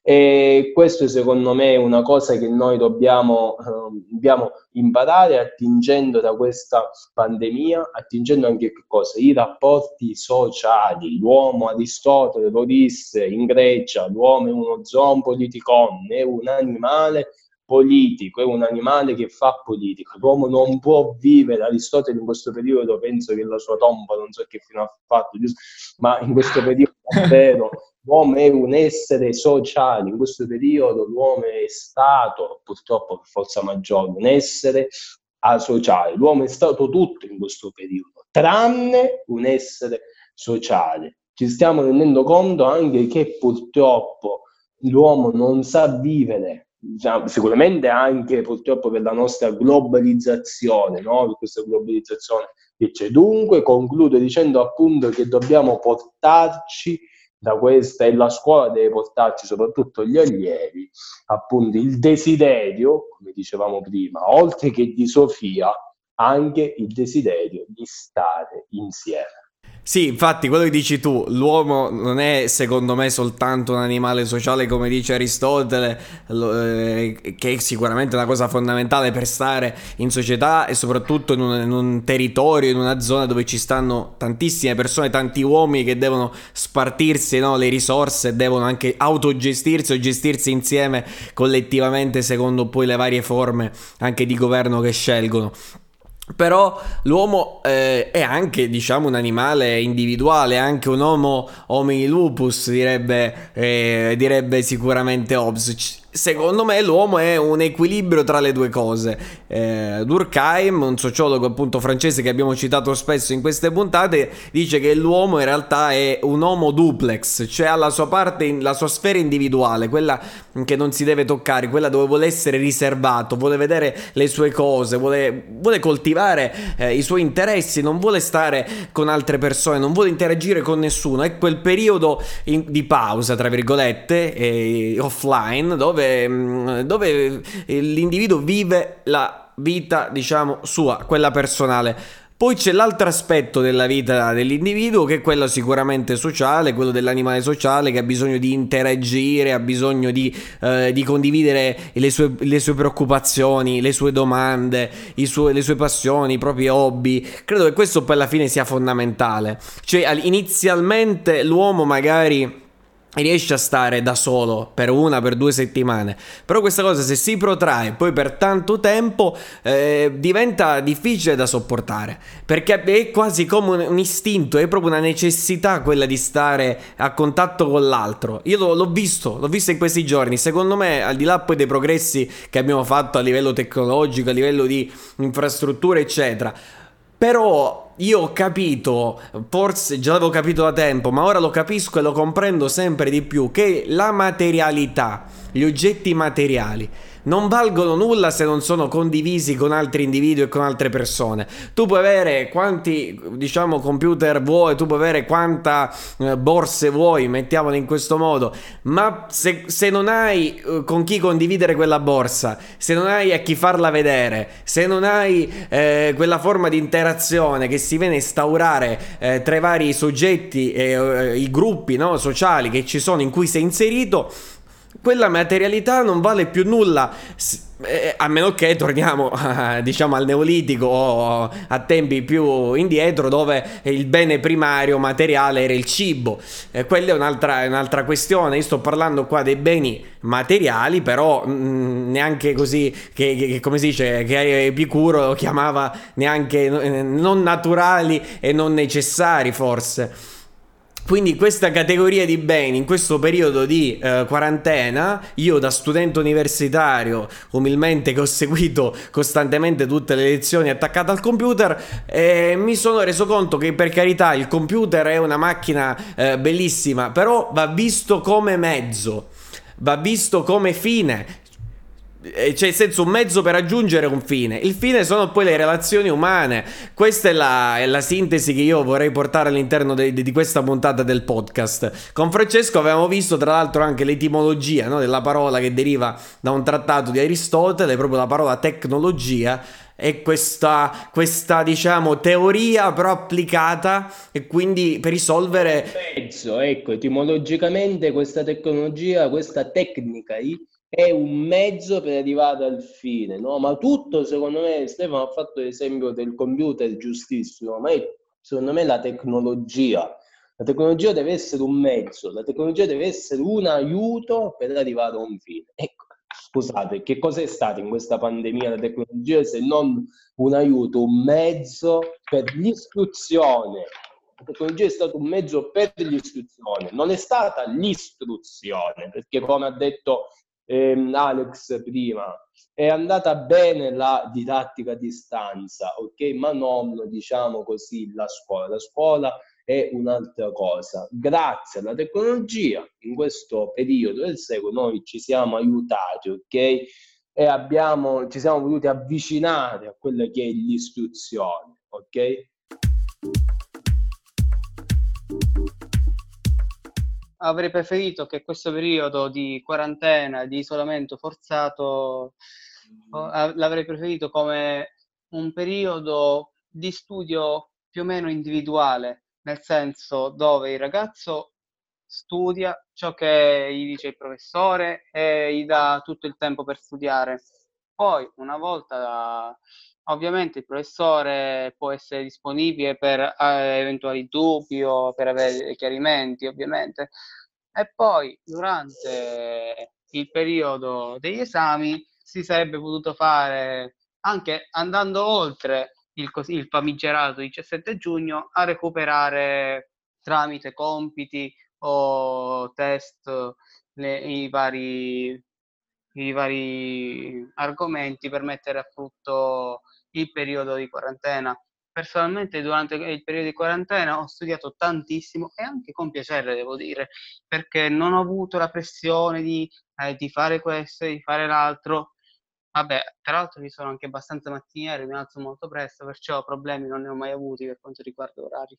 E questo secondo me è una cosa che noi dobbiamo, eh, dobbiamo imparare attingendo da questa pandemia, attingendo anche che cosa? I rapporti sociali. L'uomo, Aristotele lo disse in Grecia, l'uomo è uno zoon politikon, è un animale politico, è un animale che fa politica. L'uomo non può vivere, Aristotele in questo periodo penso che la sua tomba, non so che fino ha fatto, ma in questo periodo davvero l'uomo è un essere sociale, in questo periodo l'uomo è stato, purtroppo per forza maggiore, un essere asociale, l'uomo è stato tutto in questo periodo, tranne un essere sociale. Ci stiamo rendendo conto anche che purtroppo l'uomo non sa vivere, diciamo, sicuramente anche purtroppo per la nostra globalizzazione, no? per questa globalizzazione che c'è. Dunque concludo dicendo appunto che dobbiamo portarci da questa e la scuola deve portarci soprattutto gli allievi appunto il desiderio, come dicevamo prima, oltre che di Sofia, anche il desiderio di stare insieme. Sì, infatti quello che dici tu, l'uomo non è secondo me soltanto un animale sociale come dice Aristotele, eh, che è sicuramente una cosa fondamentale per stare in società e soprattutto in un, in un, territorio, in una zona dove ci stanno tantissime persone, tanti uomini che devono spartirsi no, le risorse, devono anche autogestirsi o gestirsi insieme collettivamente secondo poi le varie forme anche di governo che scelgono. Però l'uomo eh, è anche, diciamo, un animale individuale, anche un homo homini lupus, direbbe, eh, direbbe sicuramente Hobbes secondo me l'uomo è un equilibrio tra le due cose. Eh, Durkheim, un sociologo appunto francese che abbiamo citato spesso in queste puntate, dice che l'uomo in realtà è un homo duplex, cioè ha la sua parte, la sua sfera individuale, quella che non si deve toccare, quella dove vuole essere riservato, vuole vedere le sue cose, vuole, vuole coltivare eh, i suoi interessi, non vuole stare con altre persone, non vuole interagire con nessuno. È quel periodo in, di pausa, tra virgolette, eh, offline, dove Mm, dove, l'individuo vive la vita, diciamo, sua, quella personale. Poi c'è l'altro aspetto della vita dell'individuo che è quello sicuramente sociale, quello dell'animale sociale che ha bisogno di interagire, ha bisogno di, eh, di condividere le sue, le sue, preoccupazioni, le sue domande, sue, le sue passioni, i propri hobby. Credo che questo poi alla fine sia fondamentale. Cioè inizialmente l'uomo magari riesce a stare da solo per una, per due settimane. Però questa cosa se si protrae poi per tanto tempo eh, diventa difficile da sopportare, perché è quasi come un, istinto, è proprio una necessità quella di stare a contatto con l'altro. Io l'ho, l'ho visto, l'ho visto in questi giorni, secondo me al di là poi dei progressi che abbiamo fatto a livello tecnologico, a livello di infrastrutture eccetera, però io ho capito, forse già l'avevo capito da tempo, ma ora lo capisco e lo comprendo sempre di più, che la materialità, gli oggetti materiali, non valgono nulla se non sono condivisi con altri individui e con altre persone. Tu puoi avere quanti, diciamo, computer vuoi, tu puoi avere quanta eh, borse vuoi, mettiamolo in questo modo, ma se, se non hai eh, con chi condividere quella borsa, se non hai a chi farla vedere, se non hai eh, quella forma di interazione che si viene a instaurare eh, tra i vari soggetti e eh, i gruppi no, sociali che ci sono in cui sei inserito, quella materialità non vale più nulla. Eh, a meno che torniamo diciamo al neolitico o a tempi più indietro dove il bene primario materiale era il cibo. Eh, quella è un'altra, è un'altra, questione. Io sto parlando qua dei beni materiali però mh, mm, neanche così che, che, come si dice che Epicuro chiamava neanche eh, non naturali e non necessari forse quindi questa categoria di beni in questo periodo di eh, quarantena, io da studente universitario, umilmente che ho seguito costantemente tutte le lezioni attaccate al computer, eh, mi sono reso conto che per carità il computer è una macchina eh, bellissima, però va visto come mezzo va visto come fine. Eh, cioè, nel senso, un mezzo per raggiungere un fine. Il fine sono poi le relazioni umane. Questa è la, è la sintesi che io vorrei portare all'interno de, de, di questa puntata del podcast. Con Francesco avevamo visto, tra l'altro, anche l'etimologia no, della parola che deriva da un trattato di Aristotele, proprio la parola tecnologia è questa, questa, diciamo, teoria però applicata e quindi per risolvere... Mezzo, ecco, etimologicamente questa tecnologia, questa tecnica è un mezzo per arrivare al fine, no? Ma tutto, secondo me, Stefano ha fatto l'esempio del computer giustissimo, ma è, secondo me la tecnologia. La tecnologia deve essere un mezzo, la tecnologia deve essere un aiuto per arrivare a un fine. Ecco, scusate, che cosa è stato in questa pandemia la tecnologia se non un aiuto, un mezzo per l'istruzione? La tecnologia è stato un mezzo per l'istruzione, non è stata l'istruzione, perché come ha detto ehm, Alex prima, è andata bene la didattica a distanza, ok? Ma non, diciamo così, la scuola. La scuola è un'altra cosa. Grazie alla tecnologia, in questo periodo del secolo, noi ci siamo aiutati, ok? E abbiamo, ci siamo voluti avvicinare a quella che è l'istruzione, ok? Avrei preferito che questo periodo di quarantena, di isolamento forzato, l'avrei preferito come un periodo di studio più o meno individuale, nel senso dove il ragazzo studia ciò che gli dice il professore e gli dà tutto il tempo per studiare. Poi, una volta Ovviamente il professore può essere disponibile per eh, eventuali dubbi o per avere chiarimenti, ovviamente. E poi durante il periodo degli esami si sarebbe potuto fare anche andando oltre il, il famigerato 17 giugno a recuperare tramite compiti o test le, i vari i vari argomenti per mettere a frutto il periodo di quarantena. Personalmente durante il periodo di quarantena ho studiato tantissimo e anche con piacere devo dire, perché non ho avuto la pressione di, eh, di fare questo, di fare l'altro, Vabbè, tra l'altro io sono anche abbastanza mattiniere, mi alzo molto presto, perciò problemi non ne ho mai avuti per quanto riguarda orari.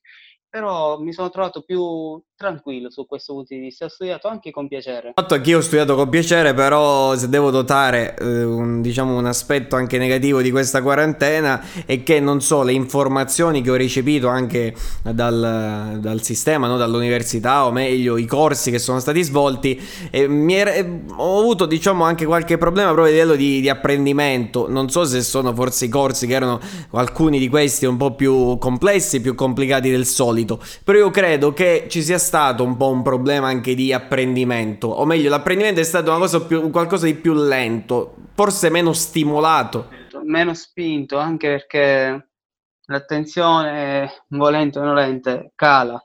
Però mi sono trovato più tranquillo su questo punto di vista, ho studiato anche con piacere. Fatto anch'io ho studiato con piacere, però se devo notare eh, un, diciamo, un aspetto anche negativo di questa quarantena è che non so, le informazioni che ho ricepito anche dal, dal sistema, no? dall'università, o meglio i corsi che sono stati svolti, eh, era, eh, ho avuto diciamo anche qualche problema proprio a livello di, di apprendimento. Non so se sono forse i corsi che erano alcuni di questi un po' più complessi, più complicati del solito. Però io credo che ci sia stato un po' un problema anche di apprendimento. O meglio, l'apprendimento è stato una cosa più, qualcosa di più lento, forse meno stimolato. Meno spinto, anche perché l'attenzione, volente o nolente, cala.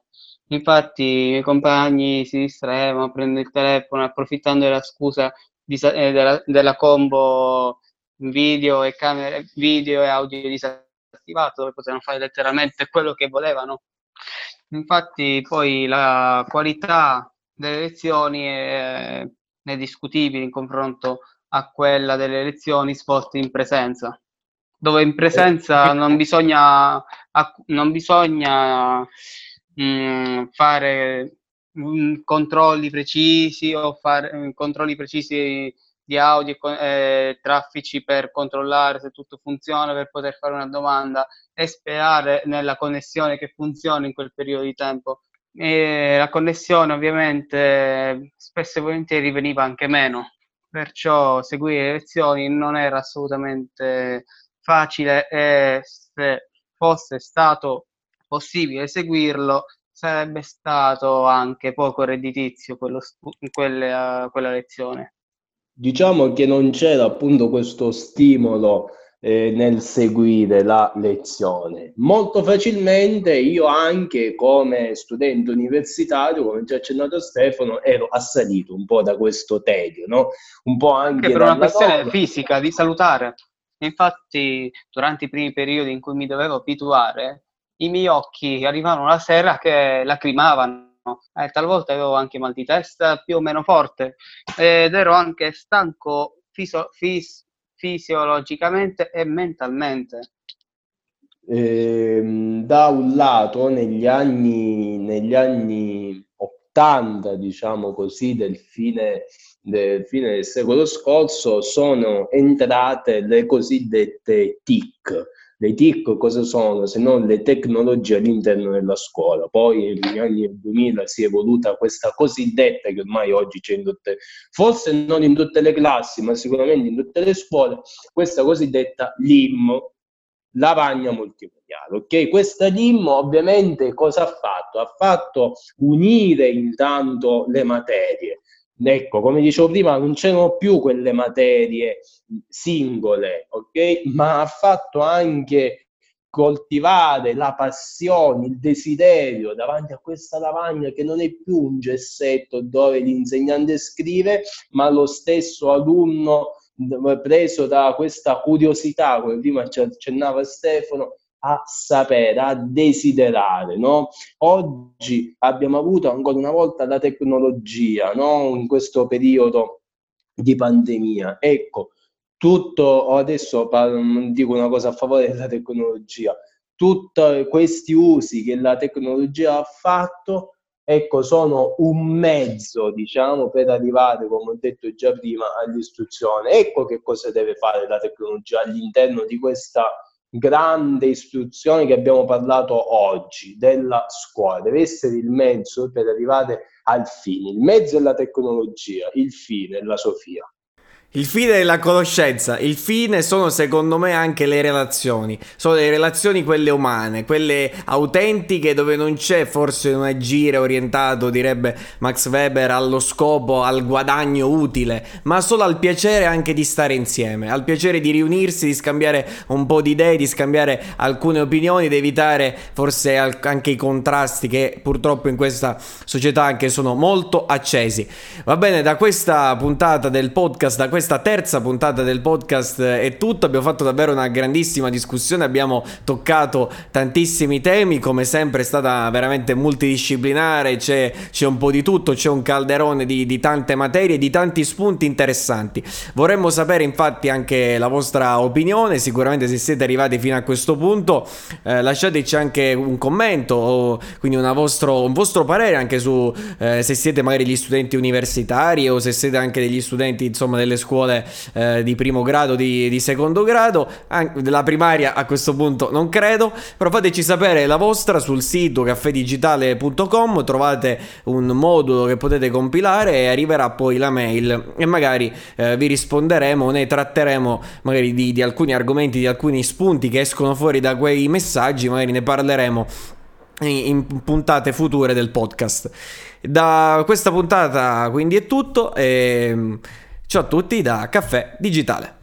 Infatti i miei compagni si distraevano, prendono il telefono approfittando della scusa di, eh, della, della, combo video e camere video e audio disattivato dove potevano fare letteralmente quello che volevano. Infatti poi la qualità delle lezioni è, è discutibile in confronto a quella delle lezioni svolte in presenza, dove in presenza non bisogna, non bisogna mh, mm, fare controlli precisi o fare controlli precisi di audio eh, traffici per controllare se tutto funziona, per poter fare una domanda e sperare nella connessione che funzioni in quel periodo di tempo. e la connessione ovviamente spesso e volentieri veniva anche meno, perciò seguire le lezioni non era assolutamente facile e se fosse stato possibile seguirlo sarebbe stato anche poco redditizio quello, quella, quella lezione. Diciamo che non c'era appunto questo stimolo eh, nel seguire la lezione. Molto facilmente io anche come studente universitario, come già accennato Stefano, ero assalito un po' da questo tedio, no? Un po' anche, per una questione norma. fisica, di salutare. Infatti, durante i primi periodi in cui mi dovevo abituare, i miei occhi arrivavano la sera che lacrimavano. Eh, talvolta avevo anche mal di testa più o meno forte ed ero anche stanco fiso, fis, fisiologicamente e mentalmente. Eh, da un lato, negli anni, negli anni 80, diciamo così, del fine, del fine del secolo scorso, sono entrate le cosiddette TIC, le TIC cosa sono se non le tecnologie all'interno della scuola? Poi negli anni 2000 si è evoluta questa cosiddetta che ormai oggi c'è in tutte, forse non in tutte le classi, ma sicuramente in tutte le scuole, questa cosiddetta LIM, lavagna multimediale. Ok, questa LIM ovviamente cosa ha fatto? Ha fatto unire intanto le materie Ecco, come dicevo prima, non c'erano più quelle materie singole, ok? Ma ha fatto anche coltivare la passione, il desiderio davanti a questa lavagna che non è più un gessetto dove l'insegnante scrive, ma lo stesso alunno preso da questa curiosità, come prima accennava Stefano, a sapere, a desiderare. No? Oggi abbiamo avuto ancora una volta la tecnologia no? in questo periodo di pandemia. Ecco, tutto adesso dico una cosa a favore della tecnologia, tutti questi usi che la tecnologia ha fatto ecco, sono un mezzo, diciamo, per arrivare, come ho detto già prima, all'istruzione. Ecco che cosa deve fare la tecnologia all'interno di questa grande istruzione che abbiamo parlato oggi della scuola, deve essere il mezzo per arrivare al fine. Il mezzo è la tecnologia, il fine è la Sofia. Il fine è la conoscenza, il fine sono secondo me anche le relazioni, sono le relazioni quelle umane, quelle autentiche dove non c'è forse un agire orientato, direbbe Max Weber, allo scopo, al guadagno utile, ma solo al piacere anche di stare insieme, al piacere di riunirsi, di scambiare un po' di idee, di scambiare alcune opinioni, di evitare forse anche i contrasti che purtroppo in questa società anche sono molto accesi. Va bene, da questa puntata del podcast, da questa questa terza puntata del podcast è tutto. Abbiamo fatto davvero una grandissima discussione, abbiamo toccato tantissimi temi, come sempre è stata veramente multidisciplinare, c'è, c'è un po' di tutto, c'è un calderone di, di, tante materie, di tanti spunti interessanti. Vorremmo sapere infatti anche la vostra opinione, sicuramente se siete arrivati fino a questo punto eh, lasciateci anche un commento o quindi vostro, un vostro parere anche su eh, se siete magari gli studenti universitari o se siete anche degli studenti insomma delle scuole scuole eh, di primo grado, di, di secondo grado, anche della primaria a questo punto non credo, però fateci sapere la vostra sul sito caffedigitale.com, trovate un modulo che potete compilare e arriverà poi la mail e magari eh, vi risponderemo, ne tratteremo magari di, di alcuni argomenti, di alcuni spunti che escono fuori da quei messaggi, magari ne parleremo in puntate future del podcast. Da questa puntata quindi è tutto e Ciao a tutti da Caffè Digitale.